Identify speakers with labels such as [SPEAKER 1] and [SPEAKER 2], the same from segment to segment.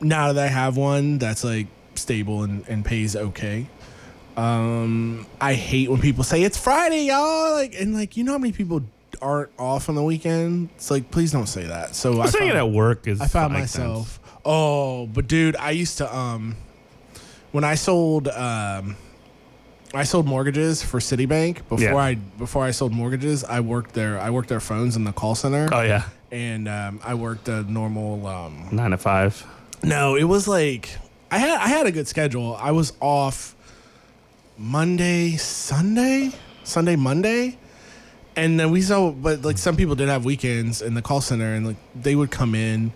[SPEAKER 1] now that I have one that's like stable and, and pays okay. Um, I hate when people say it's Friday, y'all. Like and like you know how many people aren't off on the weekend. It's like please don't say that. So I'm
[SPEAKER 2] saying it at work is
[SPEAKER 1] I found
[SPEAKER 2] makes sense.
[SPEAKER 1] myself. Oh, but dude, I used to um when I sold um I sold mortgages for Citibank before
[SPEAKER 2] Yeah.
[SPEAKER 1] I before I sold mortgages, I worked there I worked their phones in the call center
[SPEAKER 2] Oh yeah,
[SPEAKER 1] and um, I worked a normal um
[SPEAKER 2] nine to five.
[SPEAKER 1] No, it was like I had I had a good schedule. I was off Monday, Sunday, Sunday, Monday. And then we saw but like some people did have weekends in the call center and like they would come in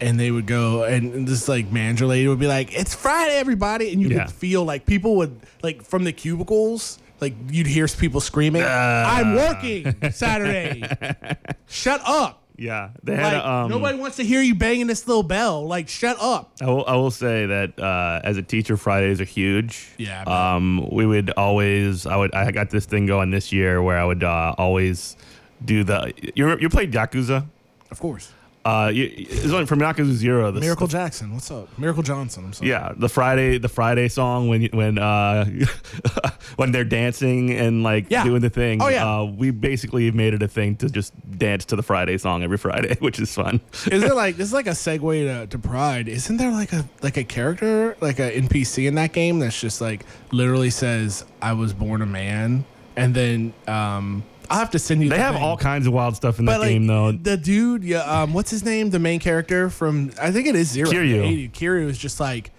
[SPEAKER 1] and they would go and this like manager lady would be like, It's Friday, everybody and you
[SPEAKER 2] Yeah.
[SPEAKER 1] could feel like people would like from the cubicles like you'd hear people screaming, uh. I'm working Saturday. Shut up.
[SPEAKER 2] Yeah, they had
[SPEAKER 1] Like,
[SPEAKER 2] a, um,
[SPEAKER 1] nobody wants to hear you banging this little bell. Like, shut up.
[SPEAKER 2] I will, I will say that uh, as a teacher, Fridays are huge.
[SPEAKER 1] Yeah, I.
[SPEAKER 2] Um, we would always, I would, I got this thing going this year where I would uh, always do the. You you played Yakuza?
[SPEAKER 1] Of course.
[SPEAKER 2] Uh, it's like from Yakuza Zero. The,
[SPEAKER 1] Miracle Jackson, what's up? Miracle Johnson, I'm sorry.
[SPEAKER 2] Yeah, the Friday, the Friday song when when uh, when they're dancing and like
[SPEAKER 1] Yeah.
[SPEAKER 2] doing the thing.
[SPEAKER 1] Oh, yeah.
[SPEAKER 2] Uh, we basically made it a thing to just dance to the Friday song every Friday, which is fun.
[SPEAKER 1] Is it like this is like a segue to, to Pride? Isn't there like a like a character like a NPC in that game that's just like literally says I was born a man, and then um I'll have to send you.
[SPEAKER 2] They
[SPEAKER 1] the
[SPEAKER 2] have
[SPEAKER 1] thing.
[SPEAKER 2] all kinds of wild stuff in that
[SPEAKER 1] like
[SPEAKER 2] game, though.
[SPEAKER 1] the dude, yeah, um, what's his name? The main character from I think it is Zero.
[SPEAKER 2] Kiryu.
[SPEAKER 1] Kiryu is just like,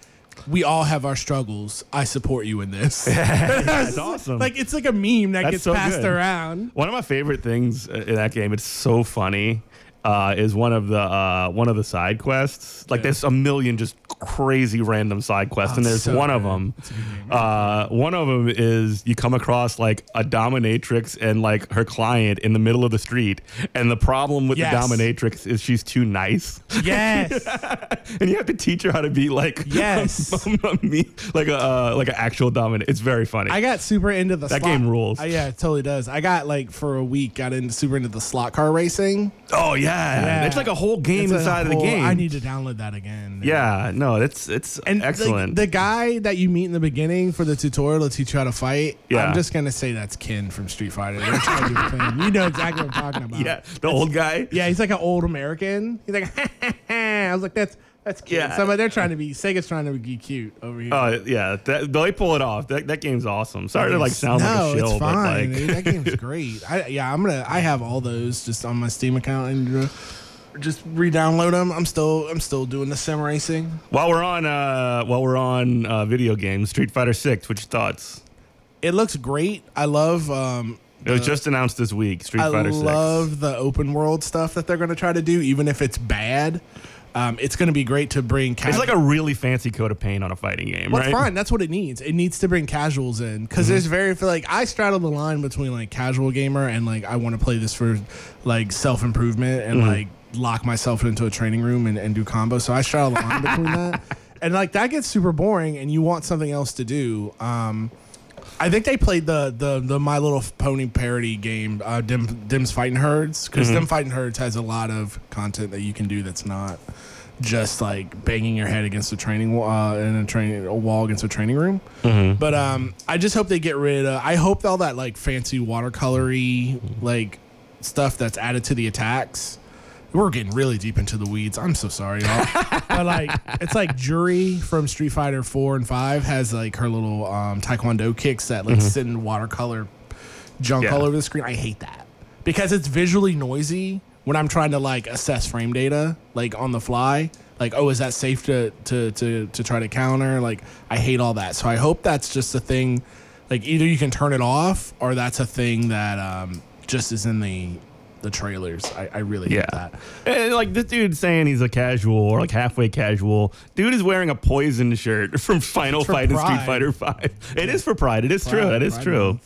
[SPEAKER 1] we all have our struggles. I support you in this.
[SPEAKER 2] That's awesome.
[SPEAKER 1] Like it's like a meme that
[SPEAKER 2] That's
[SPEAKER 1] gets
[SPEAKER 2] so
[SPEAKER 1] passed
[SPEAKER 2] good.
[SPEAKER 1] around.
[SPEAKER 2] One of my favorite things uh, in that game, it's so funny, uh, is one of the uh, one of the side quests. Like
[SPEAKER 1] Yeah.
[SPEAKER 2] there's a million just crazy random side quests,
[SPEAKER 1] Oh,
[SPEAKER 2] and there's
[SPEAKER 1] so
[SPEAKER 2] one of them.
[SPEAKER 1] A good.
[SPEAKER 2] Uh, one of them is you come across like a dominatrix and like her client in the middle of the street, and the problem with
[SPEAKER 1] Yes.
[SPEAKER 2] the dominatrix is she's too nice,
[SPEAKER 1] Yes.
[SPEAKER 2] and you have to teach her how to be like
[SPEAKER 1] Yes.
[SPEAKER 2] me- like a uh, like an actual dominatrix. It's very funny.
[SPEAKER 1] I got super into the
[SPEAKER 2] That
[SPEAKER 1] slot-
[SPEAKER 2] game rules.
[SPEAKER 1] Uh, yeah, it totally does. I got like for a week got into super into the slot car racing.
[SPEAKER 2] oh yeah.
[SPEAKER 1] Yeah.
[SPEAKER 2] it's like a whole game
[SPEAKER 1] It's
[SPEAKER 2] inside of the game.
[SPEAKER 1] I need to download that again.
[SPEAKER 2] Yeah, no, it's it's
[SPEAKER 1] And
[SPEAKER 2] excellent.
[SPEAKER 1] The, guy that you meet in the beginning for the tutorial to teach you how to fight,
[SPEAKER 2] Yeah.
[SPEAKER 1] I'm just gonna say that's Ken from Street Fighter. They're trying to do the thing. You know exactly what I'm talking about.
[SPEAKER 2] yeah, the old guy.
[SPEAKER 1] Yeah, he's like an old American. He's like, I was like, that's that's cute.
[SPEAKER 2] Yeah.
[SPEAKER 1] Somebody they're trying to be Sega's trying to be cute over here.
[SPEAKER 2] Oh yeah, that, they pull it off. That, that game's awesome. Sorry to like sound
[SPEAKER 1] no,
[SPEAKER 2] like a shill,
[SPEAKER 1] it's
[SPEAKER 2] but like
[SPEAKER 1] dude. that game's great. I, yeah, I'm gonna. I have all those just on my Steam account and uh, just re-download them. I'm still. I'm still doing the sim racing.
[SPEAKER 2] while we're on uh while we're on uh, video games, Street Fighter Six. What's your thoughts?
[SPEAKER 1] It looks great. I love. Um,
[SPEAKER 2] It was just announced this week. Street
[SPEAKER 1] I
[SPEAKER 2] Fighter Six.
[SPEAKER 1] love the open world stuff that they're gonna try to do, even if it's bad. Um, it's gonna be great to bring.
[SPEAKER 2] Casuals.
[SPEAKER 1] It's
[SPEAKER 2] like a really fancy coat of paint on a fighting game,
[SPEAKER 1] Well,
[SPEAKER 2] right?
[SPEAKER 1] fine. That's what it needs. It needs to bring casuals in
[SPEAKER 2] Mm-hmm.
[SPEAKER 1] because there's very like I straddle the line between like casual gamer and like I want to play this for like self improvement and
[SPEAKER 2] Mm-hmm.
[SPEAKER 1] like lock myself into a training room and, and do combos. So I straddle the line between that, and like that gets super boring, and you want something else to do. Um, I think they played the the the My Little Pony parody game, uh, Dim, Them's Fighting Herds, because
[SPEAKER 2] Mm-hmm.
[SPEAKER 1] Dim Fighting Herds has a lot of content that you can do that's not just like banging your head against a training wa- uh, in a training a wall against a training room.
[SPEAKER 2] Mm-hmm.
[SPEAKER 1] But um, I just hope they get rid of. I hope all that like fancy watercolory like stuff that's added to the attacks. We're getting really deep into the weeds. I'm so sorry, y'all. but like, it's like Juri from Street Fighter Four and Five has like her little um, Taekwondo kicks that like sit in watercolor junk
[SPEAKER 2] Yeah.
[SPEAKER 1] all over the screen. I hate that because it's visually noisy when I'm trying to like assess frame data like on the fly. Like, oh, is that safe to to to to try to counter? Like, I hate all that. So I hope that's just a thing. Like, either you can turn it off, or that's a thing that um, just is in the the trailers. I, I really hate
[SPEAKER 2] Yeah.
[SPEAKER 1] that.
[SPEAKER 2] And like this dude saying he's a casual or like halfway casual. Dude is wearing a poison shirt from Final
[SPEAKER 1] for
[SPEAKER 2] Fight and Street. Fighter Five. It is for pride. It is true.
[SPEAKER 1] Pride-
[SPEAKER 2] That is true.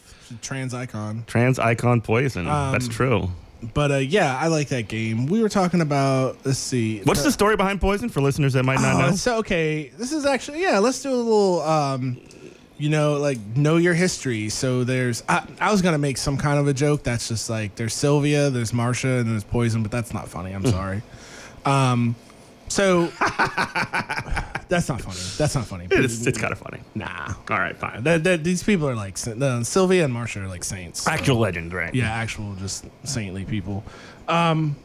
[SPEAKER 1] Trans icon.
[SPEAKER 2] Trans icon poison. That's
[SPEAKER 1] Um,
[SPEAKER 2] true.
[SPEAKER 1] But uh, yeah, I like that game. We were talking about. Let's see.
[SPEAKER 2] What's the story behind poison for listeners that might not
[SPEAKER 1] Oh,
[SPEAKER 2] know?
[SPEAKER 1] so okay, this is actually yeah. Let's do a little, um, you know, like know your history. So there's, I, I was gonna make some kind of a joke that's just like there's Sylvia, there's Marsha, and there's Poison, but that's not funny. I'm sorry. Um, so That's not funny. That's not funny.
[SPEAKER 2] It's, it's kind of funny.
[SPEAKER 1] nah.
[SPEAKER 2] All right, fine.
[SPEAKER 1] The- the- these people are like the, Sylvia and Marsha are like saints.
[SPEAKER 2] Actual legend, right?
[SPEAKER 1] Yeah, actual just saintly people. Um,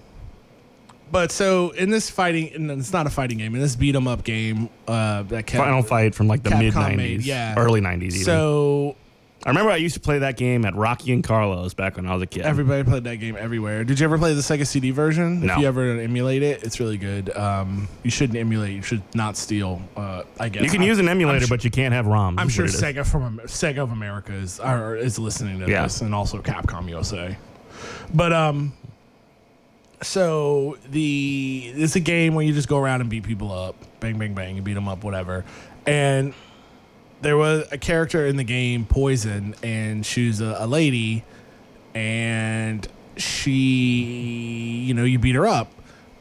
[SPEAKER 1] but so in this fighting, and it's not a fighting game. In this beat 'em up game, uh, that kept,
[SPEAKER 2] Final Fight from like the
[SPEAKER 1] Capcom
[SPEAKER 2] mid
[SPEAKER 1] made,
[SPEAKER 2] '90s,
[SPEAKER 1] yeah.
[SPEAKER 2] early '90s. Even.
[SPEAKER 1] So
[SPEAKER 2] I remember I used to play that game at Rocky and Carlo's back when I was a kid.
[SPEAKER 1] everybody played that game everywhere. Did you ever play the Sega CD version?
[SPEAKER 2] No.
[SPEAKER 1] If you ever emulate it, it's really good. Um, you shouldn't emulate. You should not steal. Uh, I guess
[SPEAKER 2] you can
[SPEAKER 1] I-
[SPEAKER 2] use an emulator,
[SPEAKER 1] I'm su-
[SPEAKER 2] but you can't have ROMs.
[SPEAKER 1] I'm
[SPEAKER 2] is
[SPEAKER 1] sure
[SPEAKER 2] what it is.
[SPEAKER 1] Sega from Am- Sega of America is or is listening to
[SPEAKER 2] Yeah.
[SPEAKER 1] this, and also Capcom USA. But um, so the it's a game where you just go around and beat people up, bang, bang, bang, you beat them up, whatever. And there was a character in the game, Poison, and she was a, a lady, and she, you know, you beat her up.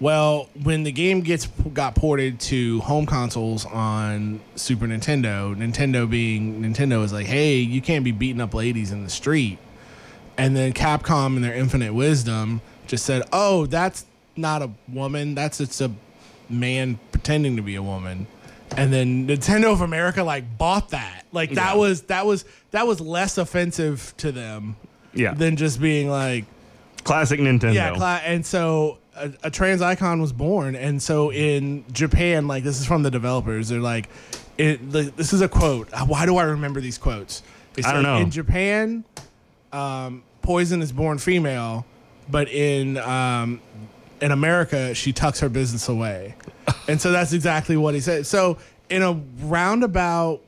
[SPEAKER 1] Well, when the game gets got ported to home consoles on Super Nintendo, Nintendo being Nintendo is like, hey, you can't be beating up ladies in the street. And then Capcom, in their infinite wisdom, just said, "Oh, that's not a woman. That's it's a man pretending to be a woman." And then Nintendo of America like bought that. Like that
[SPEAKER 2] Yeah.
[SPEAKER 1] was that was that was less offensive to them
[SPEAKER 2] Yeah,
[SPEAKER 1] than just being like,
[SPEAKER 2] classic Nintendo.
[SPEAKER 1] yeah, cla- and so a, a trans icon was born, and so in Japan, like this is from the developers. They're like, it, the, this is a quote. Why do I remember these quotes?
[SPEAKER 2] I don't know.
[SPEAKER 1] In Japan, um, Poison is born female, but in um, in America, she tucks her business away, and so that's exactly what he said. So in a roundabout,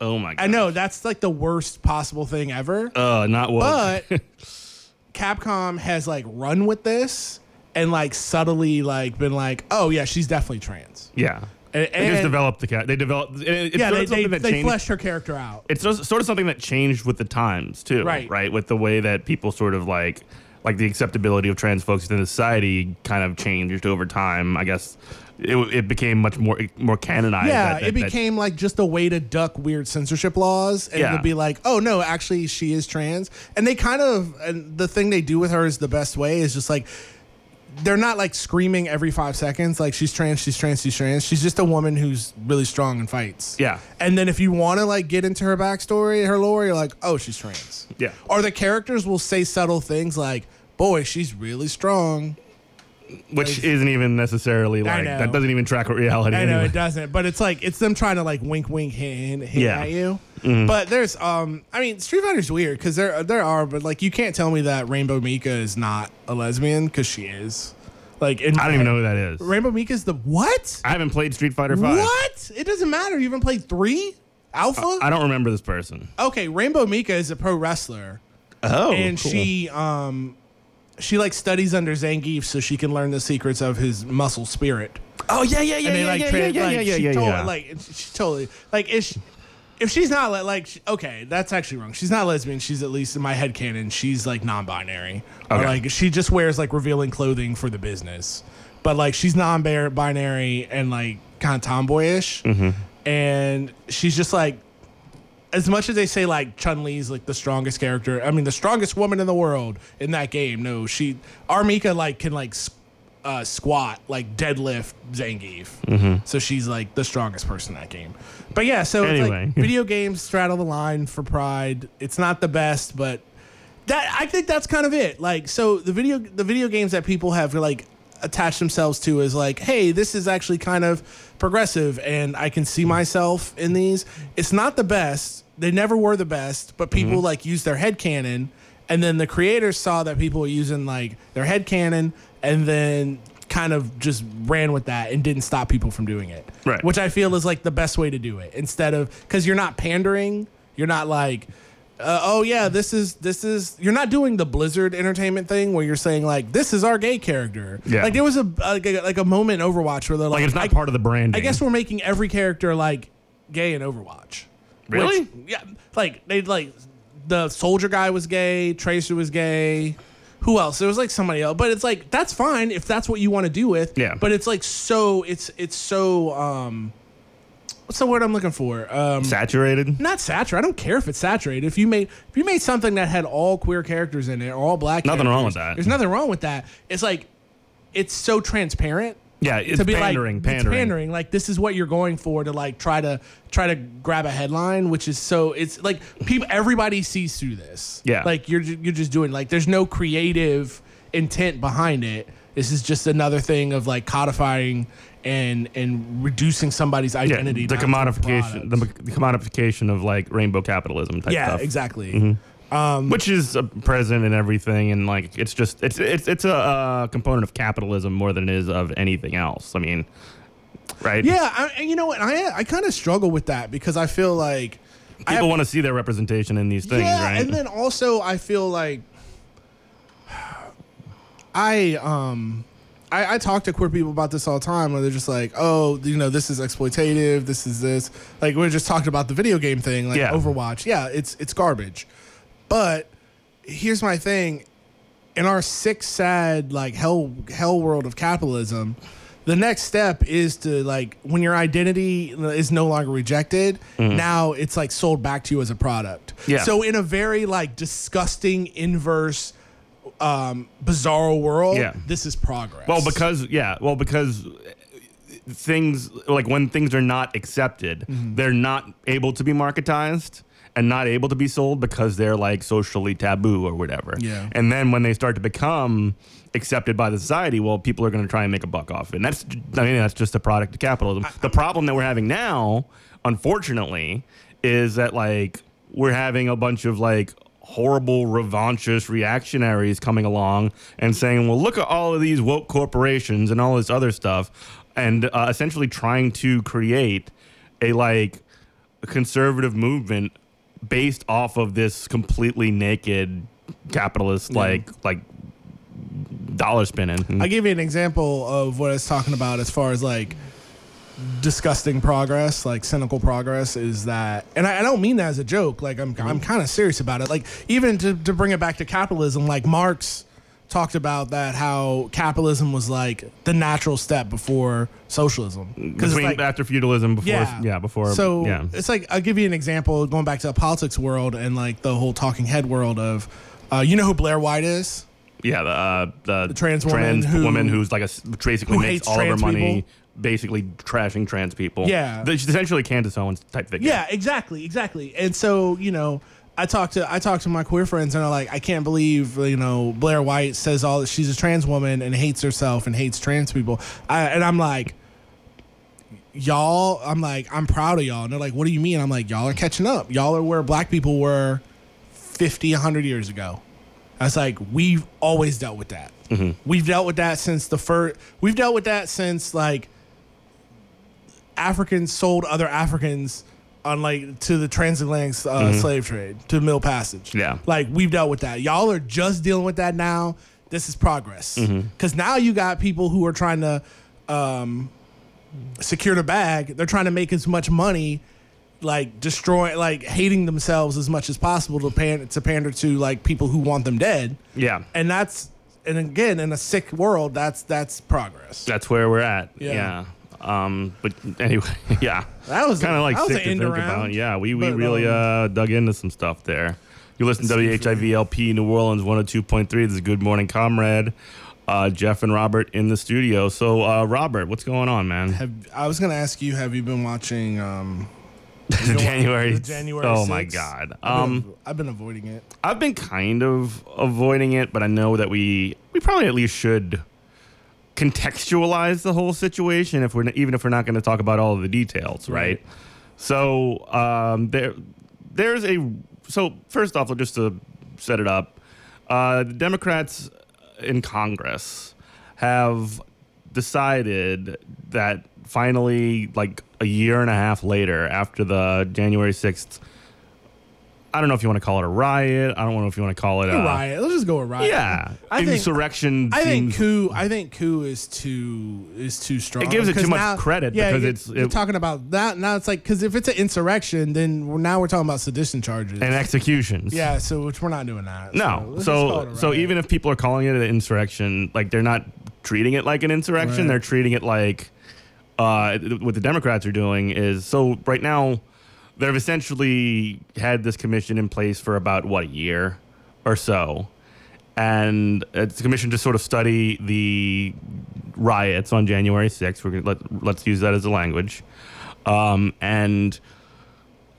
[SPEAKER 2] oh my god.
[SPEAKER 1] I know that's like the worst possible thing ever.
[SPEAKER 2] Uh, not what.
[SPEAKER 1] But Capcom has like run with this and like subtly like been like, oh yeah, she's definitely trans.
[SPEAKER 2] yeah.
[SPEAKER 1] And,
[SPEAKER 2] They just developed the cat. They developed. it- It's
[SPEAKER 1] yeah,
[SPEAKER 2] sort
[SPEAKER 1] they,
[SPEAKER 2] of
[SPEAKER 1] they, they
[SPEAKER 2] changed.
[SPEAKER 1] fleshed her character out.
[SPEAKER 2] it's sort of something that changed with the times too,
[SPEAKER 1] Right.
[SPEAKER 2] Right, with the way that people sort of like, like the acceptability of trans folks within society kind of changed over time. I guess it, it became much more more canonized.
[SPEAKER 1] Yeah,
[SPEAKER 2] that-
[SPEAKER 1] it
[SPEAKER 2] that- that-
[SPEAKER 1] became like just a way to duck weird censorship laws and
[SPEAKER 2] Yeah.
[SPEAKER 1] to be like, oh no, actually she is trans. And they kind of and the thing they do with her is the best way is just like they're not like screaming every five seconds like she's trans, she's trans, she's trans. She's just a woman who's really strong and fights.
[SPEAKER 2] Yeah.
[SPEAKER 1] And then if you want to like get into her backstory, her lore, you're like, oh, she's trans.
[SPEAKER 2] Yeah.
[SPEAKER 1] Or the characters will say subtle things like, boy, she's really strong.
[SPEAKER 2] which isn't even necessarily like
[SPEAKER 1] know.
[SPEAKER 2] that doesn't even track with reality.
[SPEAKER 1] I know
[SPEAKER 2] anyway.
[SPEAKER 1] it doesn't, but it's like it's them trying to like wink, wink, hint, hint
[SPEAKER 2] Yeah.
[SPEAKER 1] at you. But there's, um, I mean, Street Fighter's weird because there there are, but like you can't tell me that Rainbow Mika is not a lesbian because she is. Like, in
[SPEAKER 2] I don't even know who that is.
[SPEAKER 1] Rainbow Mika's the what?
[SPEAKER 2] I haven't played Street Fighter Five.
[SPEAKER 1] What? It doesn't matter. You haven't played three Alpha.
[SPEAKER 2] I don't remember this person.
[SPEAKER 1] okay, Rainbow Mika is a pro wrestler.
[SPEAKER 2] Oh,
[SPEAKER 1] and she um she like studies under Zangief so she can learn the secrets of his muscle spirit.
[SPEAKER 2] Oh yeah, yeah, yeah,
[SPEAKER 1] and they
[SPEAKER 2] yeah,
[SPEAKER 1] like,
[SPEAKER 2] yeah,
[SPEAKER 1] trans-
[SPEAKER 2] yeah,
[SPEAKER 1] like
[SPEAKER 2] yeah, yeah,
[SPEAKER 1] she
[SPEAKER 2] yeah,
[SPEAKER 1] told,
[SPEAKER 2] yeah.
[SPEAKER 1] like she totally like if she, if she's not le- like okay, that's actually wrong. She's not lesbian. She's at least in my head canon. She's like non-binary. Or
[SPEAKER 2] Okay.
[SPEAKER 1] like she just wears like revealing clothing for the business. But like she's non-binary and like kind of tomboyish.
[SPEAKER 2] Mm-hmm.
[SPEAKER 1] And she's just like as much as they say like Chun Li's like the strongest character, I mean the strongest woman in the world in that game. No, she R. Mika like can like s- uh, squat like deadlift Zangief. Mm-hmm. So she's like the strongest person in that game. But yeah, so it's
[SPEAKER 2] Anyway.
[SPEAKER 1] like video games straddle the line for pride. It's not the best, but that I think that's kind of it. Like so the video the video games that people have like attached themselves to is like, hey, this is actually kind of progressive and I can see mm-hmm. myself in these. It's not the best. They never were the best, but mm-hmm. people like use their head canon and then the creators saw that people were using like their head canon and then kind of just ran with that and didn't stop people from doing it.
[SPEAKER 2] Right.
[SPEAKER 1] Which I feel is like the best way to do it instead of because you're not pandering. You're not like, uh, oh yeah, this is this is. You're not doing the Blizzard Entertainment thing where you're saying like this is our gay character.
[SPEAKER 2] Yeah.
[SPEAKER 1] Like there was a like a, like a moment in Overwatch where they're like,
[SPEAKER 2] like it's not
[SPEAKER 1] I,
[SPEAKER 2] part of the brand.
[SPEAKER 1] I guess we're making every character like gay in Overwatch.
[SPEAKER 2] Really?
[SPEAKER 1] Which- yeah. Like they like the soldier guy was gay. Tracer was gay. Who else? There was like somebody else, but it's like that's fine if that's what you want to do with.
[SPEAKER 2] Yeah.
[SPEAKER 1] But it's like so. It's it's so. um What's the word I'm looking for? Um,
[SPEAKER 2] saturated.
[SPEAKER 1] not saturated. I don't care if it's saturated. If you made if you made something that had all queer characters in it or all black,
[SPEAKER 2] Nothing wrong with that.
[SPEAKER 1] There's nothing wrong with that. It's like it's so transparent
[SPEAKER 2] Yeah, it's
[SPEAKER 1] to be
[SPEAKER 2] pandering,
[SPEAKER 1] like
[SPEAKER 2] pandering.
[SPEAKER 1] It's pandering. Like this is what you're going for to like try to try to grab a headline, which is so it's like people everybody sees through this.
[SPEAKER 2] Yeah.
[SPEAKER 1] like you're you're just doing like there's no creative intent behind it. This is just another thing of like codifying and and reducing somebody's identity.
[SPEAKER 2] Yeah, the
[SPEAKER 1] down to a
[SPEAKER 2] commodification, the, the commodification of like rainbow capitalism type
[SPEAKER 1] yeah,
[SPEAKER 2] stuff.
[SPEAKER 1] exactly. Mm-hmm.
[SPEAKER 2] Which is uh, present in everything and like it's just it's it's it's a uh, component of capitalism more than it is of anything else i mean right
[SPEAKER 1] Yeah, I, and you know what? I I kind of struggle with that because I feel like I
[SPEAKER 2] people
[SPEAKER 1] have-
[SPEAKER 2] want to see their representation in these things
[SPEAKER 1] yeah,
[SPEAKER 2] right
[SPEAKER 1] and then also I feel like I um I, I talk to queer people about this all the time where they're just like, oh, you know, this is exploitative, this is this. Like we are just talking about the video game thing, like
[SPEAKER 2] Yeah.
[SPEAKER 1] Overwatch. Yeah, it's it's garbage. But here's my thing. In our sick, sad, like hell hell world of capitalism, the next step is to like when your identity is no longer rejected, now it's like sold back to you as a product.
[SPEAKER 2] Yeah.
[SPEAKER 1] So in a very like disgusting inverse um bizarre world,
[SPEAKER 2] Yeah.
[SPEAKER 1] this is progress.
[SPEAKER 2] well because yeah well because things like when things are not accepted
[SPEAKER 1] Mm-hmm.
[SPEAKER 2] they're not able to be marketized and not able to be sold because they're like socially taboo or whatever.
[SPEAKER 1] Yeah.
[SPEAKER 2] and then when they start to become accepted by the society well people are going to try and make a buck off. It and that's i mean that's just a product of capitalism. The problem that we're having now unfortunately is that like we're having a bunch of like horrible revanchist reactionaries coming along and saying well look at all of these woke corporations and all this other stuff and uh, essentially trying to create a like conservative movement based off of this completely naked capitalist like like dollar spinning
[SPEAKER 1] I give you an example of what I was talking about as far as like disgusting progress, like cynical progress, is that, and I, I don't mean that as a joke. Like I'm, I'm mm-hmm. kind of serious about it. Like even to, to bring it back to capitalism, like Marx talked about that how capitalism was like the natural step before socialism.
[SPEAKER 2] between
[SPEAKER 1] like-
[SPEAKER 2] after feudalism before yeah, before
[SPEAKER 1] so
[SPEAKER 2] yeah
[SPEAKER 1] it's like I'll give you an example going back to the politics world and like the whole talking head world of, uh, you know who Blair White is?
[SPEAKER 2] Yeah, the uh, the,
[SPEAKER 1] The trans woman who-
[SPEAKER 2] woman who's like a basically makes all of her money
[SPEAKER 1] people.
[SPEAKER 2] basically trashing trans people.
[SPEAKER 1] Yeah.
[SPEAKER 2] The- she's essentially Candace Owens type figure.
[SPEAKER 1] Yeah, exactly, exactly. And so, you know, I talk to I talk to my queer friends and they're like, I can't believe, you know, Blair White says all that she's a trans woman and hates herself and hates trans people. I, and I'm like, y'all, I'm like, I'm proud of y'all. And they're like, what do you mean? I'm like, y'all are catching up. Y'all are where black people were 50, 100 years ago. I was like, we've always dealt with that. Mm-hmm. We've dealt with that since the first. We've dealt with that since like Africans sold other Africans on like to the transatlantic uh, slave trade to Middle Passage.
[SPEAKER 2] Yeah.
[SPEAKER 1] like we've dealt with that. Y'all are just dealing with that now. This is progress because now you got people who are trying to um, secure the bag. They're trying to make as much money, like destroy, like hating themselves as much as possible to pan to pander to like people who want them dead.
[SPEAKER 2] Yeah.
[SPEAKER 1] And that's and again in a sick world, that's that's progress.
[SPEAKER 2] That's where we're at.
[SPEAKER 1] Yeah.
[SPEAKER 2] Yeah. Um, but anyway, yeah.
[SPEAKER 1] That was
[SPEAKER 2] kind of like sick to
[SPEAKER 1] end
[SPEAKER 2] think
[SPEAKER 1] around,
[SPEAKER 2] about. Yeah, we, we
[SPEAKER 1] but,
[SPEAKER 2] really
[SPEAKER 1] um,
[SPEAKER 2] uh, dug into some stuff there. You listen to
[SPEAKER 1] Let's see if
[SPEAKER 2] WHIVLP New Orleans 102.3. This is Good Morning Comrade. Uh, Jeff and Robert in the studio. So, uh, Robert, what's going on, man?
[SPEAKER 1] Have I was gonna ask you, have you been watching um,
[SPEAKER 2] the January.
[SPEAKER 1] the January
[SPEAKER 2] Oh my
[SPEAKER 1] 6th?
[SPEAKER 2] God.
[SPEAKER 1] I've
[SPEAKER 2] Um,
[SPEAKER 1] been, I've been avoiding it.
[SPEAKER 2] I've been kind of avoiding it, but I know that we we probably at least should contextualize the whole situation if we're even if we're not going to talk about all of the details, right? So um, there there's a so first off, just to set it up, uh, the Democrats in Congress have decided that finally, like a year and a half later, after the January sixth I don't know if you want to call it a riot. I don't know if you want to call it a
[SPEAKER 1] riot. Let's just go with riot.
[SPEAKER 2] Yeah,
[SPEAKER 1] I think
[SPEAKER 2] insurrection.
[SPEAKER 1] I think coup. I think coup is too is too strong.
[SPEAKER 2] It gives it too much
[SPEAKER 1] now-
[SPEAKER 2] credit
[SPEAKER 1] Yeah,
[SPEAKER 2] because it's-
[SPEAKER 1] you're
[SPEAKER 2] it-
[SPEAKER 1] talking about that. Now it's like because if it's an insurrection, then we're, now we're talking about sedition charges.
[SPEAKER 2] and executions.
[SPEAKER 1] yeah, so which we're not doing that.
[SPEAKER 2] No. So
[SPEAKER 1] a
[SPEAKER 2] so even if people are calling it an insurrection, like they're not treating it like an insurrection.
[SPEAKER 1] Right.
[SPEAKER 2] They're treating it like uh, what the Democrats are doing is so right now they've essentially had this commission in place for about what a year or so. And it's a commission to sort of study the riots on January 6th. We're gonna let, let's use that as a language. Um, and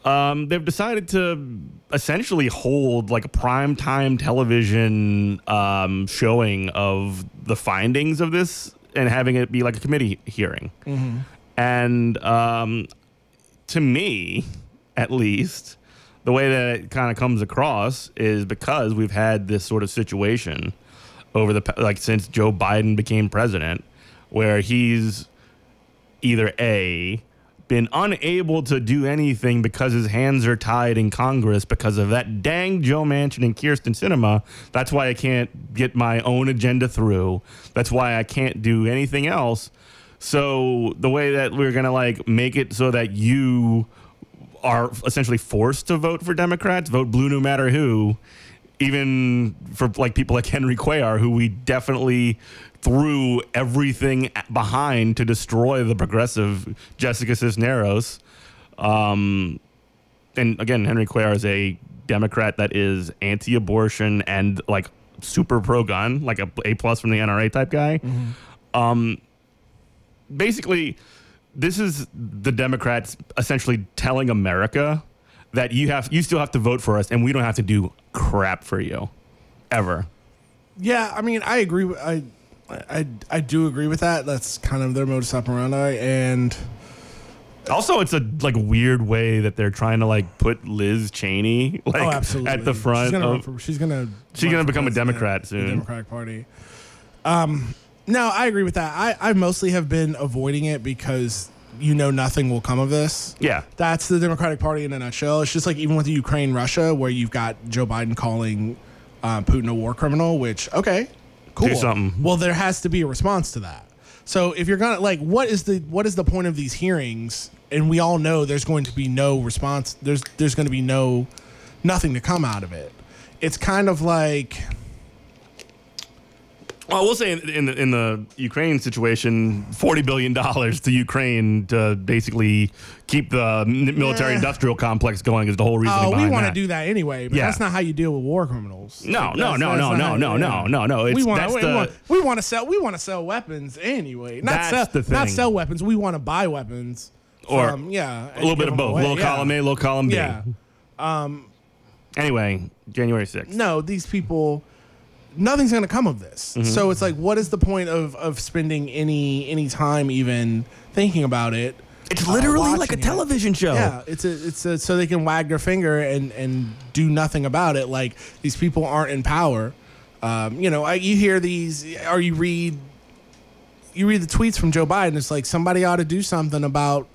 [SPEAKER 2] um, they've decided to essentially hold like a prime time television um, showing of the findings of this and having it be like a committee hearing. And um, to me, at least, the way that it kind of comes across is because we've had this sort of situation over the like since Joe Biden became president, where he's either a been unable to do anything because his hands are tied in Congress because of that dang Joe Manchin and Kyrsten Sinema. That's why I can't get my own agenda through. That's why I can't do anything else. So the way that we're gonna like make it so that you are essentially forced to vote for Democrats, vote blue no matter who, even for like people like Henry Cuellar, who we definitely threw everything behind to destroy the progressive Jessica Cisneros. Um, and again, Henry Cuellar is a Democrat that is anti-abortion and like super pro-gun, like a A plus from the NRA type guy. Um, basically, this is the Democrats essentially telling America that you have you still have to vote for us, and we don't have to do crap for you, ever.
[SPEAKER 1] Yeah, I mean, I agree. With, I, I, I do agree with that. That's kind of their modus operandi, and
[SPEAKER 2] Also, it's a like weird way that they're trying to like put Liz Cheney like
[SPEAKER 1] oh,
[SPEAKER 2] at the front.
[SPEAKER 1] She's gonna,
[SPEAKER 2] of,
[SPEAKER 1] for, she's gonna
[SPEAKER 2] She's gonna become a Democrat soon.
[SPEAKER 1] Democratic Party. Um, no, I agree with that. I, I mostly have been avoiding it because you know nothing will come of this.
[SPEAKER 2] yeah,
[SPEAKER 1] That's the Democratic Party in a nutshell. It's just like even with the Ukraine, Russia, where you've got Joe Biden calling uh, Putin a war criminal. Which okay, cool.
[SPEAKER 2] Do something.
[SPEAKER 1] Well, there has to be a response to that. So if you're gonna like, what is the what is the point of these hearings? And we all know there's going to be no response. There's there's going to be no nothing to come out of it. It's kind of like
[SPEAKER 2] Well, we'll say in, in the in the Ukraine situation, forty billion dollars to Ukraine to basically keep the military
[SPEAKER 1] Yeah.
[SPEAKER 2] industrial complex going is the whole reason.
[SPEAKER 1] oh, we want to do that anyway, but
[SPEAKER 2] Yeah.
[SPEAKER 1] that's not how you deal with war criminals.
[SPEAKER 2] No,
[SPEAKER 1] Like,
[SPEAKER 2] no, no, no, no, no, no, no, no. It's
[SPEAKER 1] we want,
[SPEAKER 2] that's
[SPEAKER 1] we, want we want to sell we want to sell weapons anyway. Not
[SPEAKER 2] That's
[SPEAKER 1] sell not sell weapons. We want to buy weapons.
[SPEAKER 2] Or
[SPEAKER 1] from, yeah,
[SPEAKER 2] a little bit of both, little column A, little column B.
[SPEAKER 1] Yeah.
[SPEAKER 2] Um, anyway, January sixth.
[SPEAKER 1] No, these people nothing's going to come of this.
[SPEAKER 2] Mm-hmm.
[SPEAKER 1] So it's like what is the point of of spending any any time even thinking about it?
[SPEAKER 2] It's
[SPEAKER 1] uh,
[SPEAKER 2] literally like a
[SPEAKER 1] watching it?
[SPEAKER 2] television show.
[SPEAKER 1] Yeah, it's a, it's a, so they can wag their finger and and do nothing about it. Like these people aren't in power. Um, you know, I, you hear these, or you read, you read the tweets from Joe Biden. It's like somebody ought to do something about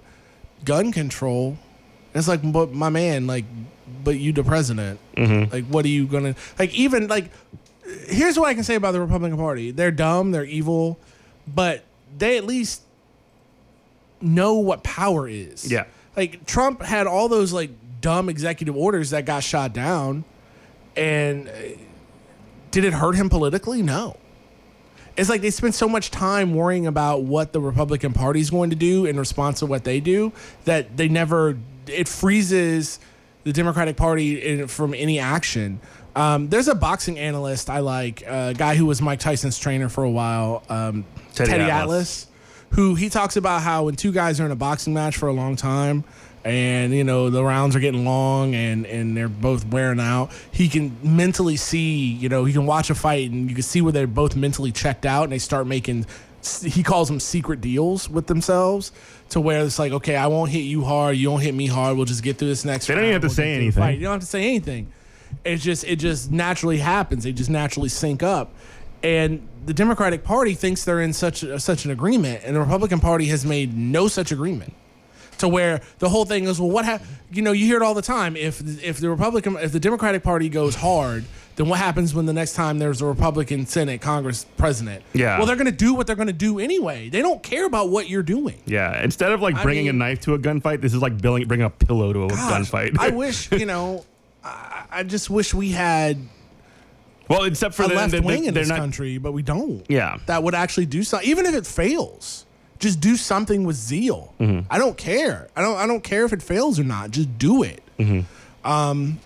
[SPEAKER 1] gun control. And it's like, but my man, like, but you the president. Like, what are you gonna like? Even like, here's what I can say about the Republican Party: they're dumb, they're evil, but they at least know what power is.
[SPEAKER 2] Yeah.
[SPEAKER 1] Like Trump had all those like dumb executive orders that got shot down, and uh, did it hurt him politically? No. It's like they spend so much time worrying about what the Republican Party is going to do in response to what they do that they never. It freezes the Democratic Party in, from any action. Um, there's a boxing analyst I like, a guy who was Mike Tyson's trainer for a while, um,
[SPEAKER 2] Teddy
[SPEAKER 1] Teddy,
[SPEAKER 2] Atlas.
[SPEAKER 1] Atlas who he talks about how when two guys are in a boxing match for a long time and you know the rounds are getting long and and they're both wearing out he can mentally see you know he can watch a fight and you can see where they're both mentally checked out and they start making he calls them secret deals with themselves to where it's like okay I won't hit you hard you don't hit me hard we'll just get through this next
[SPEAKER 2] They don't even have to
[SPEAKER 1] we'll
[SPEAKER 2] say
[SPEAKER 1] get through the
[SPEAKER 2] anything.
[SPEAKER 1] you don't have to say anything it's just it just naturally happens they just naturally sync up and the Democratic Party thinks they're in such uh, such an agreement, and the Republican Party has made no such agreement. To where the whole thing is, well, what hap- You know, you hear it all the time. If if the Republican, if the Democratic Party goes hard, then what happens when the next time there's a Republican Senate, Congress, President?
[SPEAKER 2] Yeah.
[SPEAKER 1] Well, they're going to do what they're going to do anyway. They don't care about what you're doing.
[SPEAKER 2] Yeah, instead of like
[SPEAKER 1] I
[SPEAKER 2] bringing a knife to a gunfight, this is like bringing bringing a pillow to a
[SPEAKER 1] Gosh,
[SPEAKER 2] gunfight.
[SPEAKER 1] I wish you know. I, I just wish we had
[SPEAKER 2] well, except for
[SPEAKER 1] a
[SPEAKER 2] the,
[SPEAKER 1] left
[SPEAKER 2] they-
[SPEAKER 1] wing in this
[SPEAKER 2] not.
[SPEAKER 1] country, but we don't.
[SPEAKER 2] Yeah,
[SPEAKER 1] that would actually do something, even if it fails. Just do something with zeal.
[SPEAKER 2] Mm-hmm.
[SPEAKER 1] I don't care. I don't. I don't care if it fails or not. Just do it.
[SPEAKER 2] Mm-hmm.
[SPEAKER 1] Um,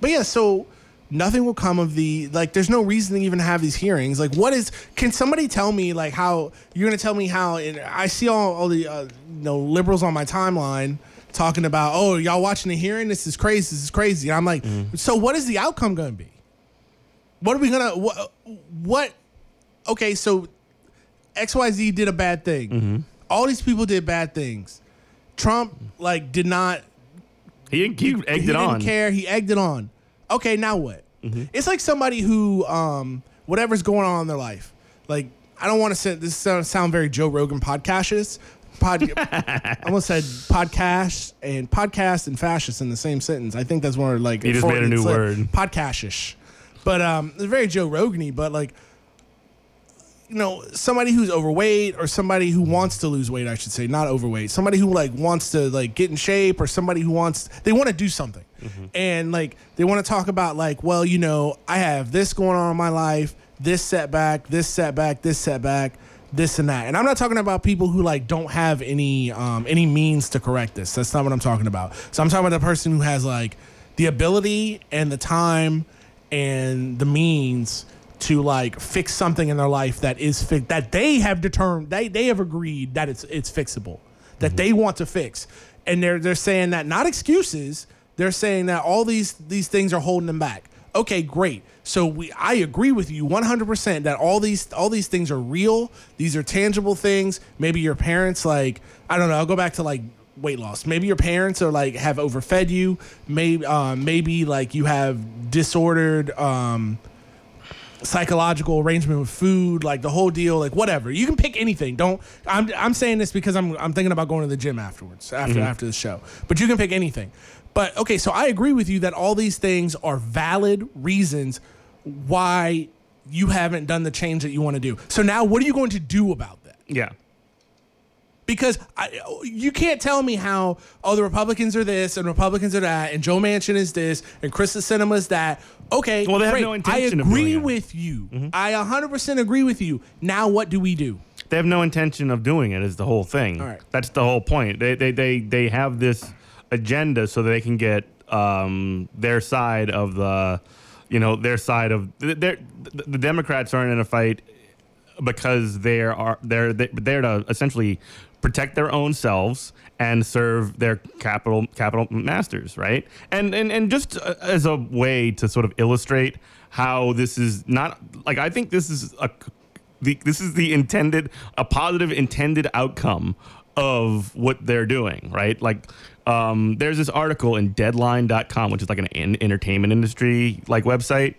[SPEAKER 1] but yeah. So nothing will come of the like there's no reason to even have these hearings like what is can somebody tell me like how you're gonna tell me how and i see all, all the uh, you know liberals on my timeline talking about oh y'all watching the hearing this is crazy this is crazy and i'm like so what is the outcome gonna be what are we gonna what, what okay so xyz did a bad thing all these people did bad things trump like did not
[SPEAKER 2] He, didn't, he egged
[SPEAKER 1] he
[SPEAKER 2] it
[SPEAKER 1] didn't
[SPEAKER 2] on.
[SPEAKER 1] care. He egged it on. Okay, now what?
[SPEAKER 2] Mm-hmm.
[SPEAKER 1] It's like somebody who, um, whatever's going on in their life. Like I don't want to say this sound, sound very Joe Rogan podcastist. Pod, I almost said podcast and podcast and fascist in the same sentence. I think that's one of like
[SPEAKER 2] You just made a new word.
[SPEAKER 1] Podcastish, but um, it's very Joe Rogany. But like you know, somebody who's overweight or somebody who wants to lose weight, I should say, not overweight. Somebody who like wants to like get in shape or somebody who wants they want to do something. And like they want to talk about like, well, you know, I have this going on in my life, this setback, this setback, this setback, this and that. And I'm not talking about people who like don't have any um any means to correct this. That's not what I'm talking about. So I'm talking about the person who has like the ability and the time and the means to like fix something in their life that is fi- that they have determined they they have agreed that it's it's fixable that they want to fix and they're they're saying that not excuses they're saying that all these these things are holding them back okay great so we I agree with you 100% that all these all these things are real these are tangible things maybe your parents like I don't know I'll go back to like weight loss. Maybe your parents are like have overfed you. Maybe uh, maybe like you have disordered um, psychological arrangement with food, like the whole deal, like whatever. You can pick anything. Don't. I'm I'm saying this because I'm I'm thinking about going to the gym afterwards after after the show. But you can pick anything. But okay, so I agree with you that all these things are valid reasons why you haven't done the change that you want to do. So now, what are you going to do about that?
[SPEAKER 2] Yeah.
[SPEAKER 1] because I, you can't tell me how oh the Republicans are this and Republicans are that and Joe Manchin is this and Kyrsten Sinema is that. Okay,
[SPEAKER 2] Well, they have
[SPEAKER 1] great.
[SPEAKER 2] no intention of
[SPEAKER 1] agree
[SPEAKER 2] doing it. Mm-hmm.
[SPEAKER 1] with you. I 100% agree with you. Now what do we do?
[SPEAKER 2] They have no intention of doing it. Is the whole thing.
[SPEAKER 1] All right.
[SPEAKER 2] That's the whole point. They they they they have this agenda so that they can get um, their side of the, you know, their side of the Democrats aren't in a fight because they are they're they're there to essentially protect their own selves and serve their capital capital masters, right? And and and just uh, as a way to sort of illustrate how this is not like I think this is a the, this is the intended a positive intended outcome of what they're doing, right? Like um, there's this article in deadline.com which is like an en- entertainment industry like website.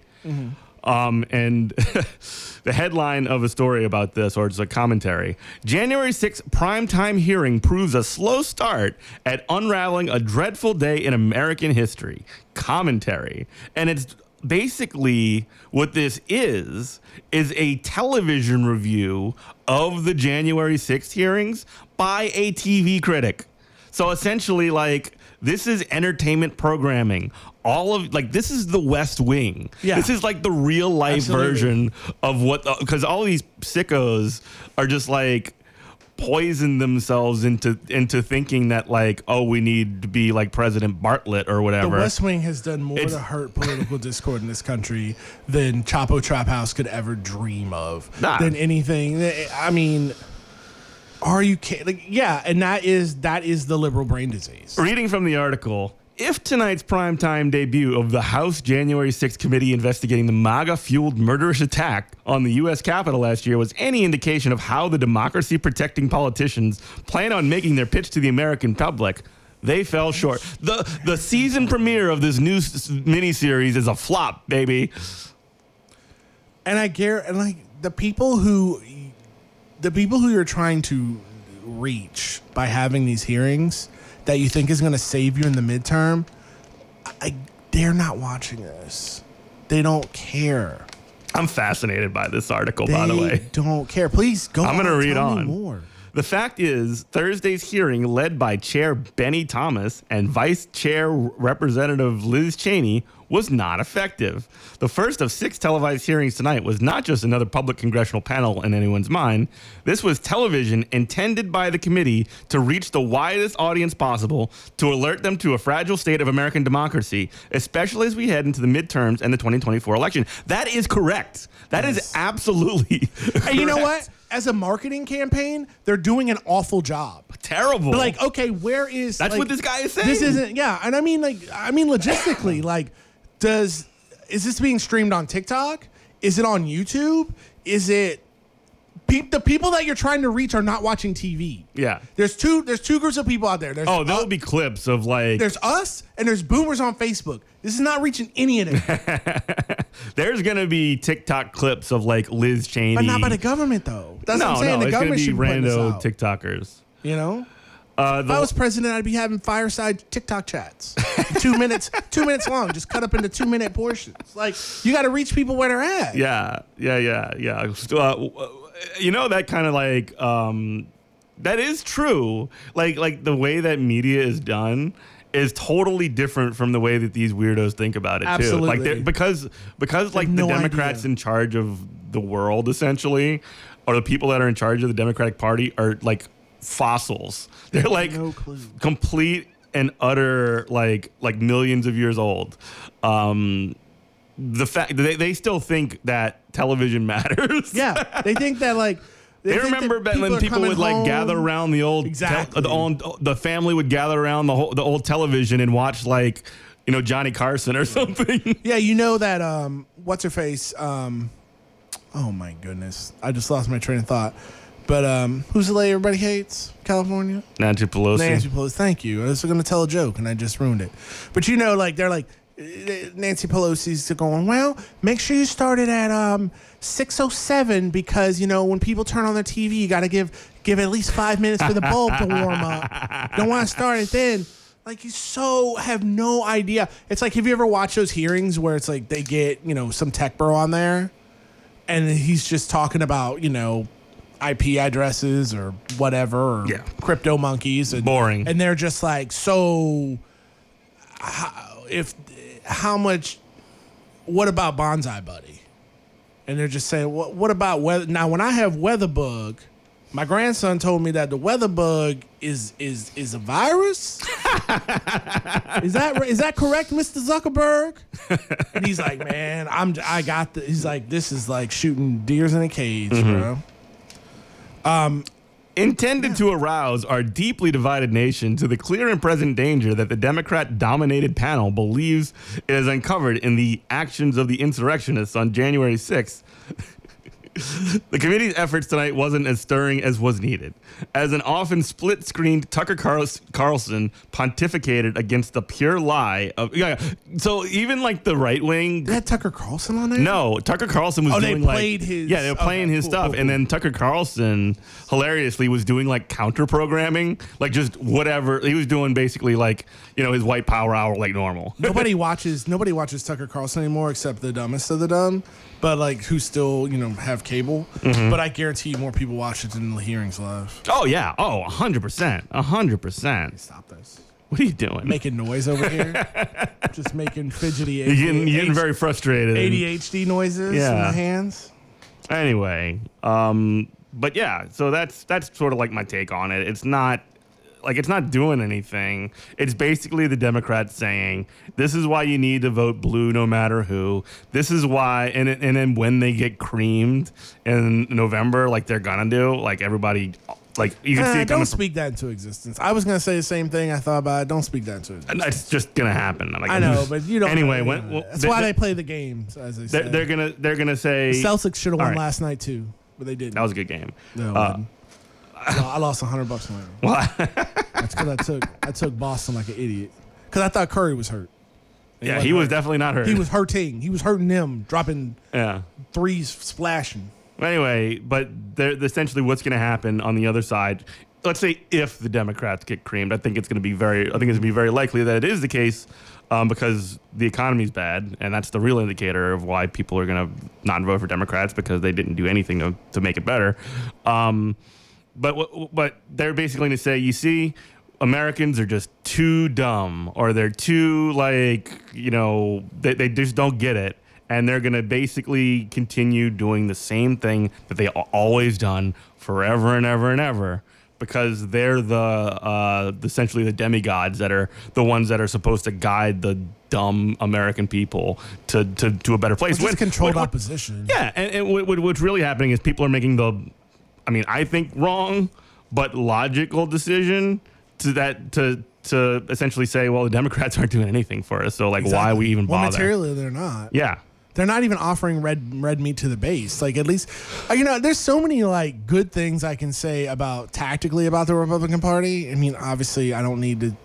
[SPEAKER 2] Um, and the headline of a story about this, or it's a commentary January 6th primetime hearing proves a slow start at unraveling a dreadful day in American history. Commentary. And it's basically what this is is a television review of the January 6th hearings by a TV critic. So essentially, like this is entertainment programming. All of like this is the West Wing.
[SPEAKER 1] Yeah.
[SPEAKER 2] This is like the real life
[SPEAKER 1] Absolutely.
[SPEAKER 2] version of what uh, because all these sickos are just like poison themselves into into thinking that like oh we need to be like President Bartlet or whatever. The.
[SPEAKER 1] West Wing has done more
[SPEAKER 2] It's-
[SPEAKER 1] to hurt political discord in this country than Chapo Trap House could ever dream of.
[SPEAKER 2] Nah.
[SPEAKER 1] Than anything. I mean, are you kidding? Like, yeah, and that is that is the liberal brain disease.
[SPEAKER 2] Reading from the article, if tonight's primetime debut of the House January 6th committee investigating the MAGA fueled murderous attack on the U.S. Capitol last year was any indication of how the democracy protecting politicians plan on making their pitch to the American public, they fell short. The, the season premiere of this new s- miniseries is a flop, baby.
[SPEAKER 1] and I care and like the people who the people who you're trying to reach by having these hearings that you think is going to save you in the midterm I they're not watching this. They don't care.
[SPEAKER 2] I'm fascinated by this article, by the
[SPEAKER 1] They
[SPEAKER 2] way.
[SPEAKER 1] don't care. Please go.
[SPEAKER 2] I'm going to read on.
[SPEAKER 1] more.
[SPEAKER 2] The fact is, Thursday's hearing, led by Chair Bennie Thompson and Vice Chair Representative Liz Cheney, was not effective. The first of six televised hearings tonight was not just another public congressional panel in anyone's mind. This was television intended by the committee to reach the widest audience possible to alert them to a fragile state of American democracy, especially as we head into the midterms and the 2024 election. That is correct. That is
[SPEAKER 1] Yes.
[SPEAKER 2] absolutely.
[SPEAKER 1] And you know what? As a marketing campaign, they're doing an awful job.
[SPEAKER 2] Terrible.
[SPEAKER 1] But like, okay, where is
[SPEAKER 2] That's
[SPEAKER 1] like,
[SPEAKER 2] what this guy is saying.
[SPEAKER 1] This isn't yeah, and I mean like I mean logistically, like, does is this being streamed on TikTok? Is it on YouTube? Is it pe- the people that you're trying to reach are not watching TV?
[SPEAKER 2] Yeah.
[SPEAKER 1] There's two there's two groups of people out there. There's
[SPEAKER 2] Oh, there'll be clips of like
[SPEAKER 1] there's us and there's boomers on Facebook. This is not reaching any of them.
[SPEAKER 2] there's gonna be TikTok clips of like Liz Cheney.
[SPEAKER 1] but not by the government though. That's
[SPEAKER 2] no,
[SPEAKER 1] what I'm saying.
[SPEAKER 2] no,
[SPEAKER 1] the
[SPEAKER 2] it's gonna
[SPEAKER 1] government
[SPEAKER 2] be
[SPEAKER 1] should be putting this
[SPEAKER 2] rando
[SPEAKER 1] out,
[SPEAKER 2] TikTokers.
[SPEAKER 1] You know?
[SPEAKER 2] Uh,
[SPEAKER 1] If I was president, I'd be having fireside TikTok chats, two minutes, two minutes long, just cut up into two minute portions. Like you got to reach people where they're at.
[SPEAKER 2] yeah, yeah, yeah, yeah. Uh, you know that kind of like um, that is true. Like like the way that media is done is totally different from the way that these weirdos think about it too. Like because because like
[SPEAKER 1] no
[SPEAKER 2] the Democrats
[SPEAKER 1] idea.
[SPEAKER 2] in charge of the world essentially, or the people that are in charge of the Democratic Party are like fossils. They're like
[SPEAKER 1] no
[SPEAKER 2] complete and utter like like millions of years old. Um, the fact they, they still think that television matters.
[SPEAKER 1] Yeah, they think that like
[SPEAKER 2] They,
[SPEAKER 1] that
[SPEAKER 2] remember back when people would like gather around the old
[SPEAKER 1] Exactly.
[SPEAKER 2] the, old, the family would gather around the whole the old television and watch like you know Johnny Carson or something.
[SPEAKER 1] Yeah, you know that um, what's her face? Um, oh my goodness, I just lost my train of thought. But um, who's the lady everybody hates? California.
[SPEAKER 2] Nancy Pelosi.
[SPEAKER 1] Nancy Pelosi. Thank you. I was going to tell a joke and I just ruined it. But you know, like they're like eh, Nancy Pelosi's going. Well, make sure you start it at um six oh seven because you know when people turn on their TV, you got to give give at least five minutes for the bulb to warm up. Don't want to start it then. Like you so have no idea. It's like have you ever watched those hearings where it's like they get you know some tech bro on there, and he's just talking about you know IP addresses or whatever or
[SPEAKER 2] Yeah.
[SPEAKER 1] crypto monkeys and
[SPEAKER 2] Boring.
[SPEAKER 1] and they're just like so how, if how much what about Bonzi Buddy? And they're just saying what what about weather now when i have weatherbug my grandson told me that the weatherbug is is is a virus? Is that is that correct mr zuckerberg? And he's like man i'm i got the he's like this is like shooting deers in a cage mm-hmm. bro Um,
[SPEAKER 2] intended to arouse our deeply divided nation to the clear and present danger that the Democrat dominated panel believes it has uncovered in the actions of the insurrectionists on January 6th. The committee's efforts tonight wasn't as stirring as was needed, as an often split screened Tucker Carls- Carlson pontificated against the pure lie of. Yeah, so even like the right wing
[SPEAKER 1] They had Tucker Carlson on there?
[SPEAKER 2] no, Tucker Carlson was
[SPEAKER 1] Oh, they
[SPEAKER 2] doing like
[SPEAKER 1] his-
[SPEAKER 2] yeah, they were playing
[SPEAKER 1] okay,
[SPEAKER 2] his
[SPEAKER 1] cool,
[SPEAKER 2] stuff,
[SPEAKER 1] cool,
[SPEAKER 2] and then Tucker Carlson hilariously was doing like counter programming, like just whatever he was doing, basically like you know his white power hour like normal.
[SPEAKER 1] nobody watches nobody watches Tucker Carlson anymore except the dumbest of the dumb, but like who still you know have cable.
[SPEAKER 2] Mm-hmm.
[SPEAKER 1] But I guarantee more people watch it than the hearings live.
[SPEAKER 2] oh yeah, oh hundred percent, hundred percent.
[SPEAKER 1] Stop this.
[SPEAKER 2] What are you doing?
[SPEAKER 1] Making noise over here, just making fidgety
[SPEAKER 2] you're getting, you're getting very frustrated.
[SPEAKER 1] ADHD noises in
[SPEAKER 2] Yeah.
[SPEAKER 1] the hands.
[SPEAKER 2] anyway um but yeah so that's that's sort of like my take on it it's not like it's not doing anything it's basically the democrats saying this is why you need to vote blue no matter who this is why and, and then when they get creamed in november like they're gonna do like everybody like you can see
[SPEAKER 1] Uh,
[SPEAKER 2] it coming
[SPEAKER 1] don't speak that into existence. I was gonna say the same thing. I thought about it. Don't speak that into existence.
[SPEAKER 2] it's just gonna happen like,
[SPEAKER 1] I know, but you don't.
[SPEAKER 2] anyway when, well,
[SPEAKER 1] that's
[SPEAKER 2] they-
[SPEAKER 1] why
[SPEAKER 2] they-
[SPEAKER 1] they play the games, as they say.
[SPEAKER 2] they're, they're gonna they're gonna say
[SPEAKER 1] Celtics should have won
[SPEAKER 2] right.
[SPEAKER 1] last night too, but they didn't.
[SPEAKER 2] that was a good game
[SPEAKER 1] No,
[SPEAKER 2] Uh,
[SPEAKER 1] it didn't. Well, I lost hundred bucks on it.
[SPEAKER 2] well,
[SPEAKER 1] That's because I took I took Boston like an idiot. Because I thought Curry was hurt. And
[SPEAKER 2] yeah he was
[SPEAKER 1] hurt.
[SPEAKER 2] definitely not hurt
[SPEAKER 1] He was hurting. He was hurting them, dropping
[SPEAKER 2] yeah
[SPEAKER 1] threes, splashing.
[SPEAKER 2] Anyway, but they're, essentially what's going to happen on the other side. Let's say if the Democrats get creamed, I think it's going to be very. I think it's going to be very likely that it is the case um, because the economy's bad, and that's the real indicator of why people are going to not vote for Democrats because they didn't do anything to, to make it better. Um, but but they're basically going to say, you see, Americans are just too dumb or they're too like, you know, they, they just don't get it. And they're going to basically continue doing the same thing that they always done forever and ever and ever because they're the uh, essentially the demigods that are the ones that are supposed to guide the dumb American people to, to, to a better place.
[SPEAKER 1] Just
[SPEAKER 2] When-
[SPEAKER 1] controlled
[SPEAKER 2] when-
[SPEAKER 1] opposition.
[SPEAKER 2] yeah, and, and what, what- what's really happening is people are making the, I mean, I think wrong, but logical decision to that to to essentially say, well, the Democrats aren't doing anything for us, so like, why
[SPEAKER 1] Exactly.
[SPEAKER 2] we even bother?
[SPEAKER 1] Well, materially, they're not.
[SPEAKER 2] yeah,
[SPEAKER 1] They're not even offering red red meat to the base. Like at least, uh, you know, there's so many like good things I can say about tactically about the Republican Party. I mean, obviously, I don't need to.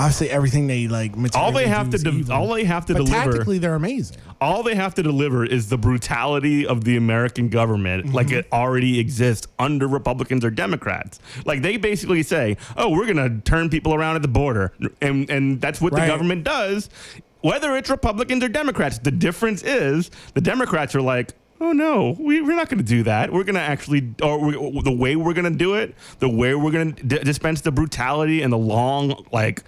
[SPEAKER 1] Obviously, everything they like.
[SPEAKER 2] all they have to de-
[SPEAKER 1] evil.
[SPEAKER 2] all they have to
[SPEAKER 1] but
[SPEAKER 2] deliver
[SPEAKER 1] tactically, they're amazing.
[SPEAKER 2] all they have to deliver is the brutality of the American government,
[SPEAKER 1] Mm-hmm.
[SPEAKER 2] like it already exists under Republicans or Democrats. Like they basically say, "Oh, we're going to turn people around at the border," and and that's what
[SPEAKER 1] Right.
[SPEAKER 2] the government does, whether it's Republicans or Democrats. The difference is the Democrats are like. Oh no, we, we're not going to do that. We're going to actually, or we, the way we're going to do it, the way we're going to d- dispense the brutality and the long, like,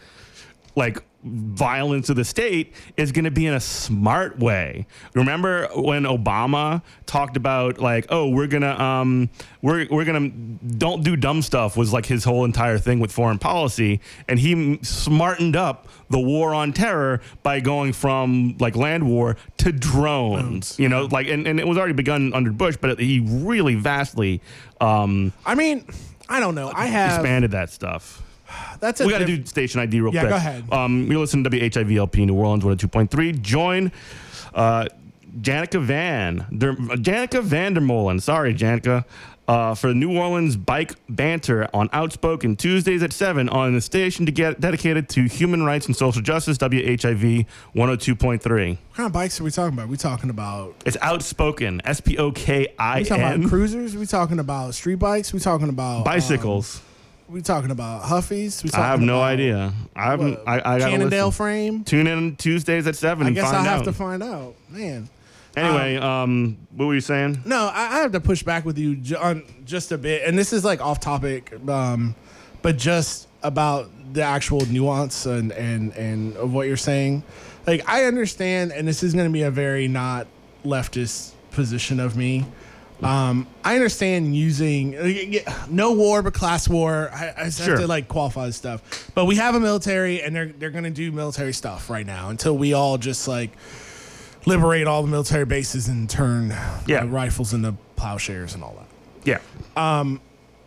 [SPEAKER 2] like violence of the state is going to be in a smart way. Remember when Obama talked about like, oh, we're gonna um, we're we're gonna don't do dumb stuff was like his whole entire thing with foreign policy, and he smartened up the war on terror by going from like land war to drones. You know, like and, and it was already begun under Bush, but he really vastly um,
[SPEAKER 1] I mean, I don't know. I have
[SPEAKER 2] expanded that stuff.
[SPEAKER 1] that's a
[SPEAKER 2] We got to
[SPEAKER 1] diff-
[SPEAKER 2] do station ID real
[SPEAKER 1] Yeah,
[SPEAKER 2] quick.
[SPEAKER 1] go ahead.
[SPEAKER 2] Um, you listen to WHIVLP New Orleans 102.3. Join uh, Janica Van, Der, Janica Vandermolen. Sorry, Janica. Uh, for New Orleans bike banter on Outspoken Tuesdays at 7 on the station to get dedicated to human rights and social justice, WHIV 102.3.
[SPEAKER 1] what kind of bikes are we talking about? we talking about
[SPEAKER 2] It's Outspoken, S P O K I
[SPEAKER 1] we talking about
[SPEAKER 2] N.
[SPEAKER 1] cruisers? we talking about street bikes? we talking about um,
[SPEAKER 2] Bicycles.
[SPEAKER 1] We talking about Huffies? We
[SPEAKER 2] I have no
[SPEAKER 1] about
[SPEAKER 2] idea. I haven't.
[SPEAKER 1] what,
[SPEAKER 2] I, I got
[SPEAKER 1] Cannondale frame.
[SPEAKER 2] Tune in Tuesdays at 7
[SPEAKER 1] I
[SPEAKER 2] and
[SPEAKER 1] guess
[SPEAKER 2] find
[SPEAKER 1] I have
[SPEAKER 2] out.
[SPEAKER 1] to find out, man.
[SPEAKER 2] Anyway, um, what were you saying?
[SPEAKER 1] No, I, I have to push back with you ju- on just a bit, and this is like off topic, um, but just about the actual nuance and and and of what you're saying. Like I understand, and this is going to be a very not leftist position of me. Um, I understand using uh, no war but class war. I, I
[SPEAKER 2] Sure.
[SPEAKER 1] have to like qualify this stuff, but we have a military, and they're they're going to do military stuff right now until we all just like liberate all the military bases and turn
[SPEAKER 2] Yeah.
[SPEAKER 1] uh, rifles into plowshares and all that.
[SPEAKER 2] Yeah.
[SPEAKER 1] Um,